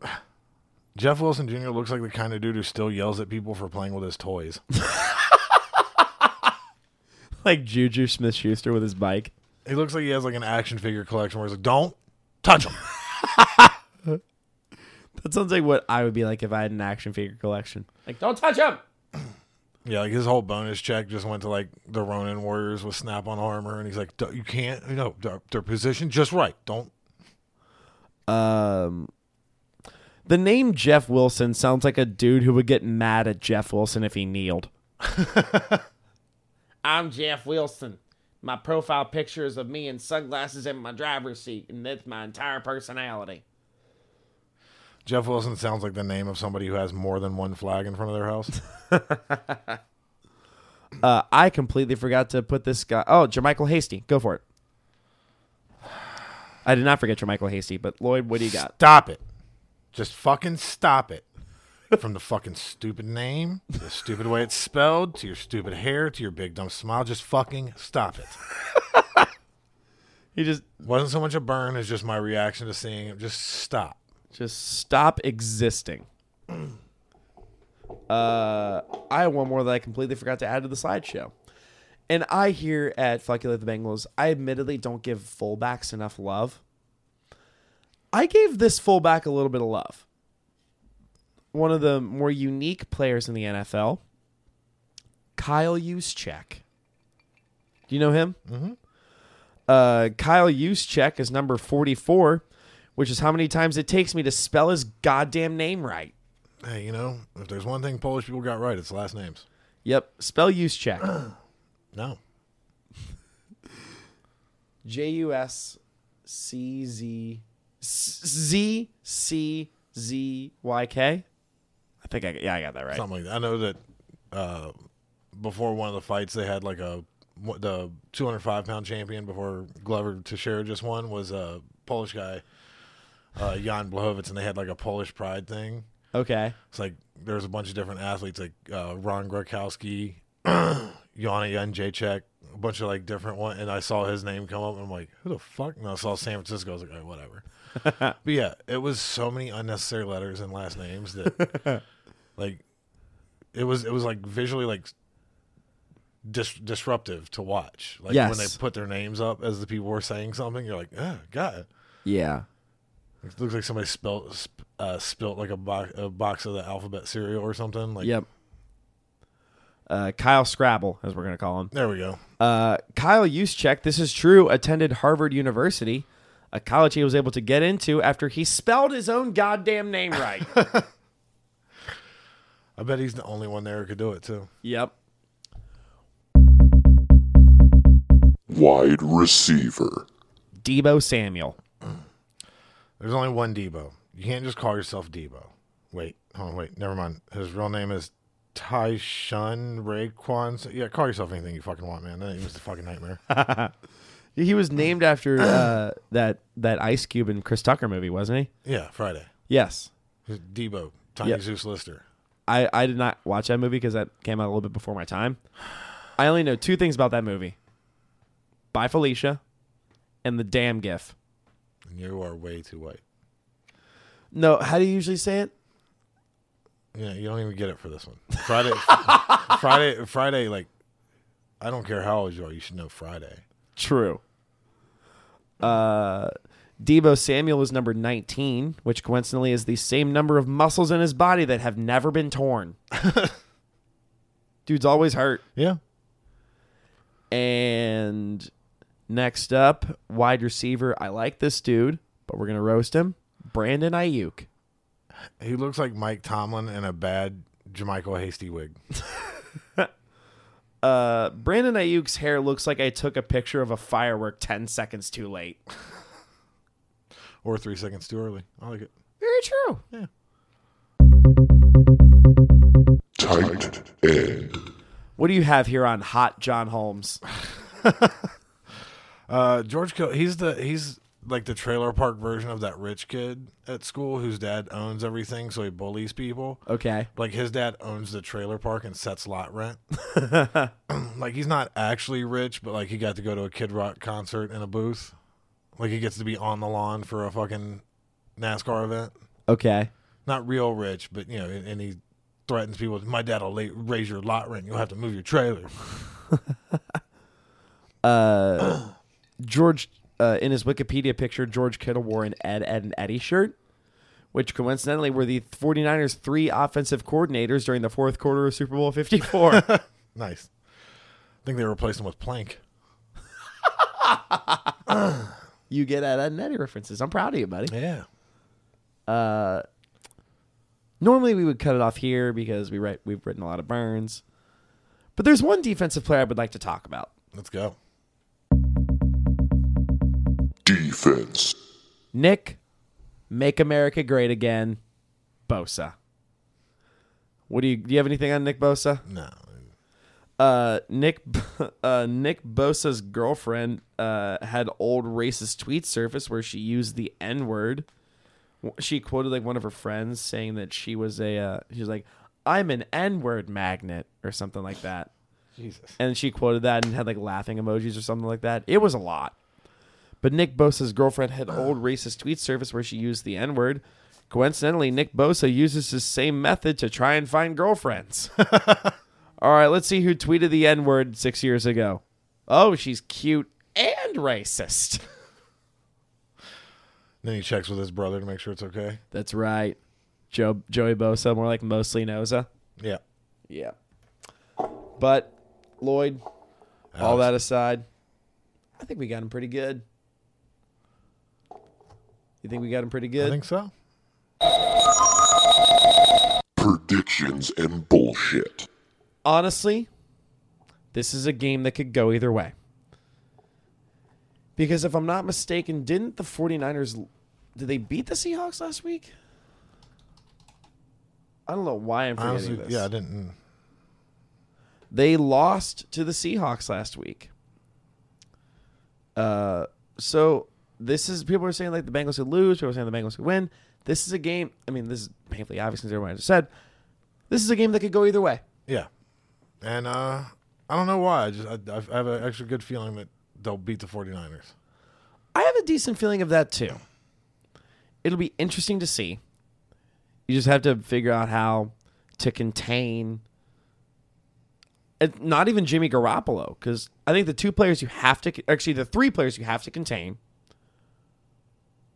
Jeff Wilson Jr. looks like the kind of dude who still yells at people for playing with his toys. Like Juju Smith Schuster with his bike. He looks like he has like an action figure collection where he's like, "Don't touch him." That sounds like what I would be like if I had an action figure collection. Like, don't touch him. yeah, like his whole bonus check just went to like the Ronin Warriors with snap-on armor, and he's like, "D- "You can't, you know, they're, they're positioned just right. Don't." Um, the name Jeff Wilson sounds like a dude who would get mad at Jeff Wilson if he kneeled. I'm Jeff Wilson. My profile picture is of me in sunglasses in my driver's seat, and that's my entire personality. Jeff Wilson sounds like the name of somebody who has more than one flag in front of their house. Uh, I completely forgot to put this guy. Oh, JaMycal Hasty. Go for it. I did not forget JaMycal Hasty, but Lloyd, what do you got? Stop it. Just fucking stop it. From the fucking stupid name, the stupid way it's spelled, to your stupid hair, to your big dumb smile, just fucking stop it. He just Wasn't so much a burn as just my reaction to seeing it. Just stop. Just stop existing. Uh, I have one more that I completely forgot to add to the slideshow. And I here at Fuckulate the Bengals, I admittedly don't give fullbacks enough love. I gave this fullback a little bit of love. One of the more unique players in the NFL, Kyle Juszczyk. Do you know him? Mm-hmm. Uh, Kyle Juszczyk is number 44, which is how many times it takes me to spell his goddamn name right. Hey, you know, if there's one thing Polish people got right, it's last names. Yep, spell Juszczyk. No. J U S C Z Z C Z Y K. I think I yeah I got that right. Something like that. I know that uh, before one of the fights, they had like a the 205 pound champion before Glover Teixeira just won was a Polish guy, uh, Jan Blachowicz, and they had like a Polish pride thing. Okay. It's like there's a bunch of different athletes like uh, Ron Gronkowski, Yana Jędrzejczyk, a bunch of like different one, and I saw his name come up, and I'm like, who the fuck? And I saw San Francisco. I was like, right, whatever. but yeah, it was so many unnecessary letters and last names that, like, it was it was like visually like dis- disruptive to watch. Like when they put their names up as the people were saying something, you're like, ah, God. Yeah. It looks like somebody spilt sp- uh, spilt like a, bo- a box of the alphabet cereal or something. Like, Yep. Uh, Kyle Scrabble, as we're gonna call him. There we go. Uh, Kyle Juszczyk, this is true, attended Harvard University, a college he was able to get into after he spelled his own goddamn name right. I bet he's the only one there who could do it too. yep. Wide receiver. Deebo Samuel. There's only one Deebo. You can't just call yourself Deebo. Wait, hold on, wait, never mind. His real name is Tyshun Raequan. Yeah, call yourself anything you fucking want, man. That was is a fucking nightmare. He was named after uh, that that Ice Cube and Chris Tucker movie, wasn't he? yeah, Friday. Yes. Deebo, Tiny Yep. Zeus Lister. I, I did not watch that movie because that came out a little bit before my time. I only know two things about that movie. Bye Felicia and the damn gif. And you are way too white. No, how do you usually say it? Yeah, you don't even get it for this one. Friday, Friday, Friday. Like, I don't care how old you are, you should know Friday. True. Uh, Deebo Samuel is number 19, which coincidentally is the same number of muscles in his body that have never been torn. Dude's always hurt. Yeah. And next up, wide receiver. I like this dude, but we're going to roast him. Brandon Aiyuk. He looks like Mike Tomlin in a bad JaMycal Hasty wig. Uh, Brandon Aiyuk's hair looks like I took a picture of a firework 10 seconds too late. Or three seconds too early. I like it. Very true. Yeah. Tight end. What do you have here on Hot John Holmes? Uh, George Kill. He's the he's like the trailer park version of that rich kid at school whose dad owns everything, so he bullies people. Okay. Like his dad owns the trailer park and sets lot rent. like he's not actually rich, but like he got to go to a Kid Rock concert in a booth. Like he gets to be on the lawn for a fucking NASCAR event. Okay. Not real rich, but you know, and, and he threatens people. My dad will la- raise your lot rent. You'll have to move your trailer. George, uh, in his Wikipedia picture, George Kittle wore an Ed, Ed, and Eddie shirt, which coincidentally were the 49ers' three offensive coordinators during the fourth quarter of Super Bowl 54. Nice. I think they replaced him with Plank. you get Ed, Ed, and Eddie references. I'm proud of you, buddy. Yeah. Uh, normally we would cut it off here because we write we've written a lot of burns. But there's one defensive player I would like to talk about. Let's go. Defense. Nick, make America great again, Bosa. What do you do? You have anything on Nick Bosa? No. Uh, Nick, uh, Nick Bosa's girlfriend uh, had old racist tweets surface where she used the N word. She quoted like one of her friends saying that she was a uh, she was like I'm an N word magnet or something like that. Jesus. and she quoted that and had like laughing emojis or something like that. It was a lot. But Nick Bosa's girlfriend had old racist tweet service where she used the N word. Coincidentally, Nick Bosa uses the same method to try and find girlfriends. All right, let's see who tweeted the N word six years ago. Oh, she's cute and racist. Then he checks with his brother to make sure it's okay. That's right. Joe Joey Bosa, more like mostly Noza. Yeah. Yeah. But Lloyd, all that aside, I think we got him pretty good. You think we got him pretty good? I think so. Predictions and bullshit. Honestly, this is a game that could go either way. Because if I'm not mistaken, didn't the 49ers did they beat the Seahawks last week? I don't know why I'm forgetting Honestly, this. yeah, I didn't. They lost to the Seahawks last week. Uh, so this is people are saying like the Bengals could lose. People are saying the Bengals could win. This is a game. I mean, this is painfully obvious since everyone just said. This is a game that could go either way. Yeah. And uh, I don't know why. I just I, I have an extra good feeling that they'll beat the 49ers. I have a decent feeling of that too. It'll be interesting to see. You just have to figure out how to contain. Not even Jimmy Garoppolo, because I think the two players you have to, actually the three players you have to contain,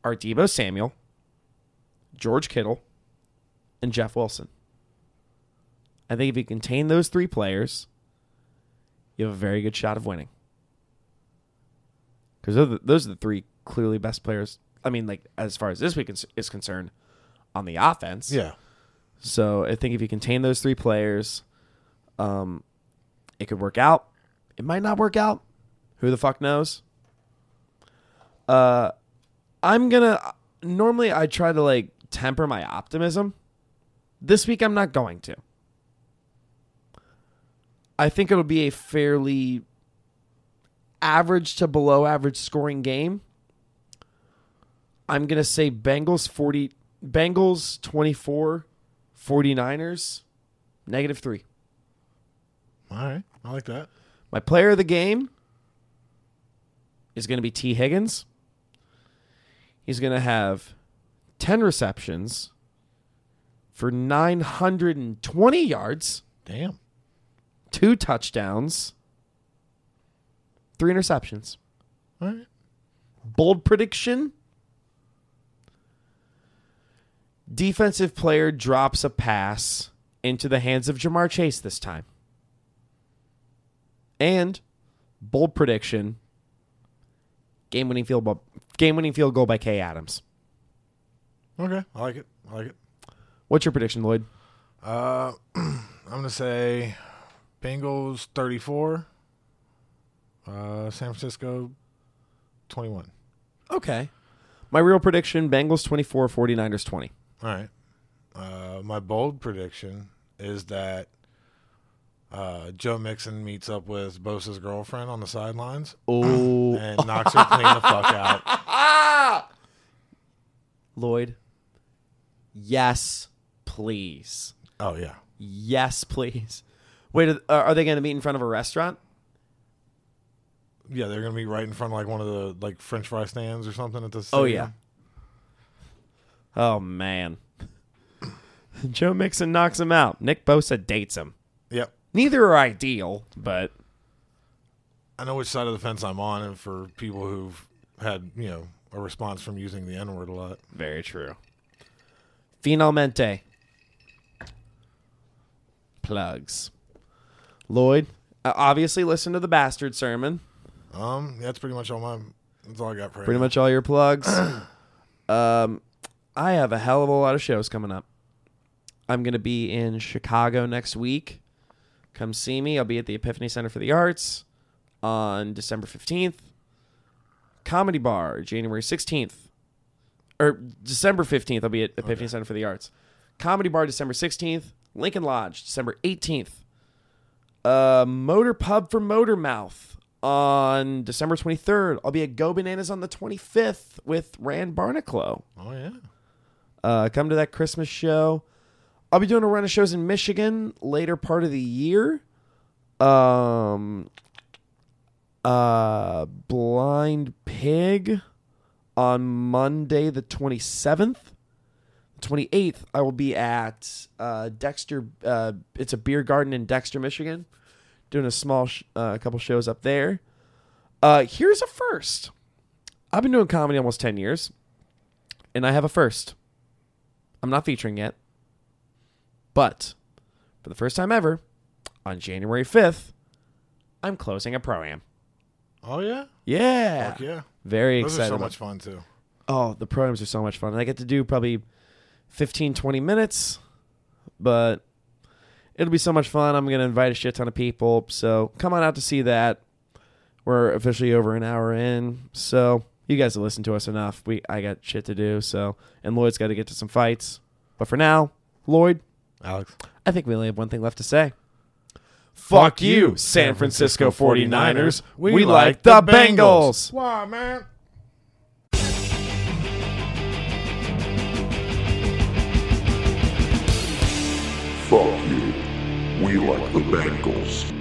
are Deebo Samuel, George Kittle, and Jeff Wilson. I think if you contain those three players, you have a very good shot of winning because those, are the- those are the three clearly best players. I mean, like as far as this week is, is concerned, on the offense. Yeah. So I think if you contain those three players, um, it could work out. It might not work out. Who the fuck knows? Uh, I'm gonna. Normally, I try to like temper my optimism. This week, I'm not going to. I think it'll be a fairly average to below average scoring game. I'm going to say Bengals 40 Bengals 24 49ers negative 3. All right. I like that. My player of the game is going to be Tee Higgins. He's going to have 10 receptions for 920 yards, Damn. Two touchdowns, three interceptions. All right. Bold prediction. Defensive player drops a pass into the hands of Ja'Marr Chase this time. And bold prediction. Game winning field goal, game winning field goal by Kay Adams. Okay. I like it. I like it. What's your prediction, Lloyd? Uh, I'm gonna say Bengals 34. Uh, San Francisco 21. Okay. My real prediction Bengals 24, 49ers 20. All right. Uh, my bold prediction is that uh, Joe Mixon meets up with Bosa's girlfriend on the sidelines Oh, and knocks her clean the fuck out. Lloyd. Yes, please. Oh yeah. Yes, please. Wait, are- are they going to meet in front of a restaurant? Yeah, they're gonna be right in front of like one of the like French fry stands or something at the. Oh, stadium. yeah. Oh, man. Joe Mixon knocks him out. Nick Bosa dates him. Yep. Neither are ideal, but I know which side of the fence I'm on, and for people who've had you know a response from using the N word a lot. very true. Finalmente. Plugs. Lloyd, uh, obviously listen to the bastard sermon. Um, that's pretty much all my. That's all I got for pretty much all your plugs. um, I have a hell of a lot of shows coming up. I'm going to be in Chicago next week. Come see me. I'll be at the Epiphany Center for the Arts on December 15th. Comedy Bar, January 16th. Or December 15th, I'll be at Epiphany Center for the Arts. Comedy Bar, December 16th. Lincoln Lodge, December 18th. Uh, Motor Pub for Motor Mouth on December 23rd. I'll be at Go Bananas on the 25th with Rand Barnacle. Oh yeah. Uh, come to that Christmas show. I'll be doing a run of shows in Michigan later part of the year. Um, uh, Blind Pig on Monday the 27th. 28th, I will be at uh, Dexter. Uh, it's a beer garden in Dexter, Michigan. Doing a small, sh- uh, couple shows up there. Uh, here's a first. I've been doing comedy almost 10 years, and I have a first. I'm not featuring yet, but for the first time ever, on January 5th, I'm closing a pro am. Oh yeah. Yeah, Fuck yeah. very Those excited. are so much fun too. Oh, the programs are so much fun. And I get to do probably 15, 20 minutes, but it'll be so much fun. I'm going to invite a shit ton of people. So come on out to see that. We're officially over an hour in. So you guys have listened to us enough. We I got shit to do. So and Lloyd's got to get to some fights. But for now, Lloyd, Alex. I think we only have one thing left to say. Fuck you, San Francisco 49ers. We, like the Bengals. Why, man? Fuck you. We like the Bengals.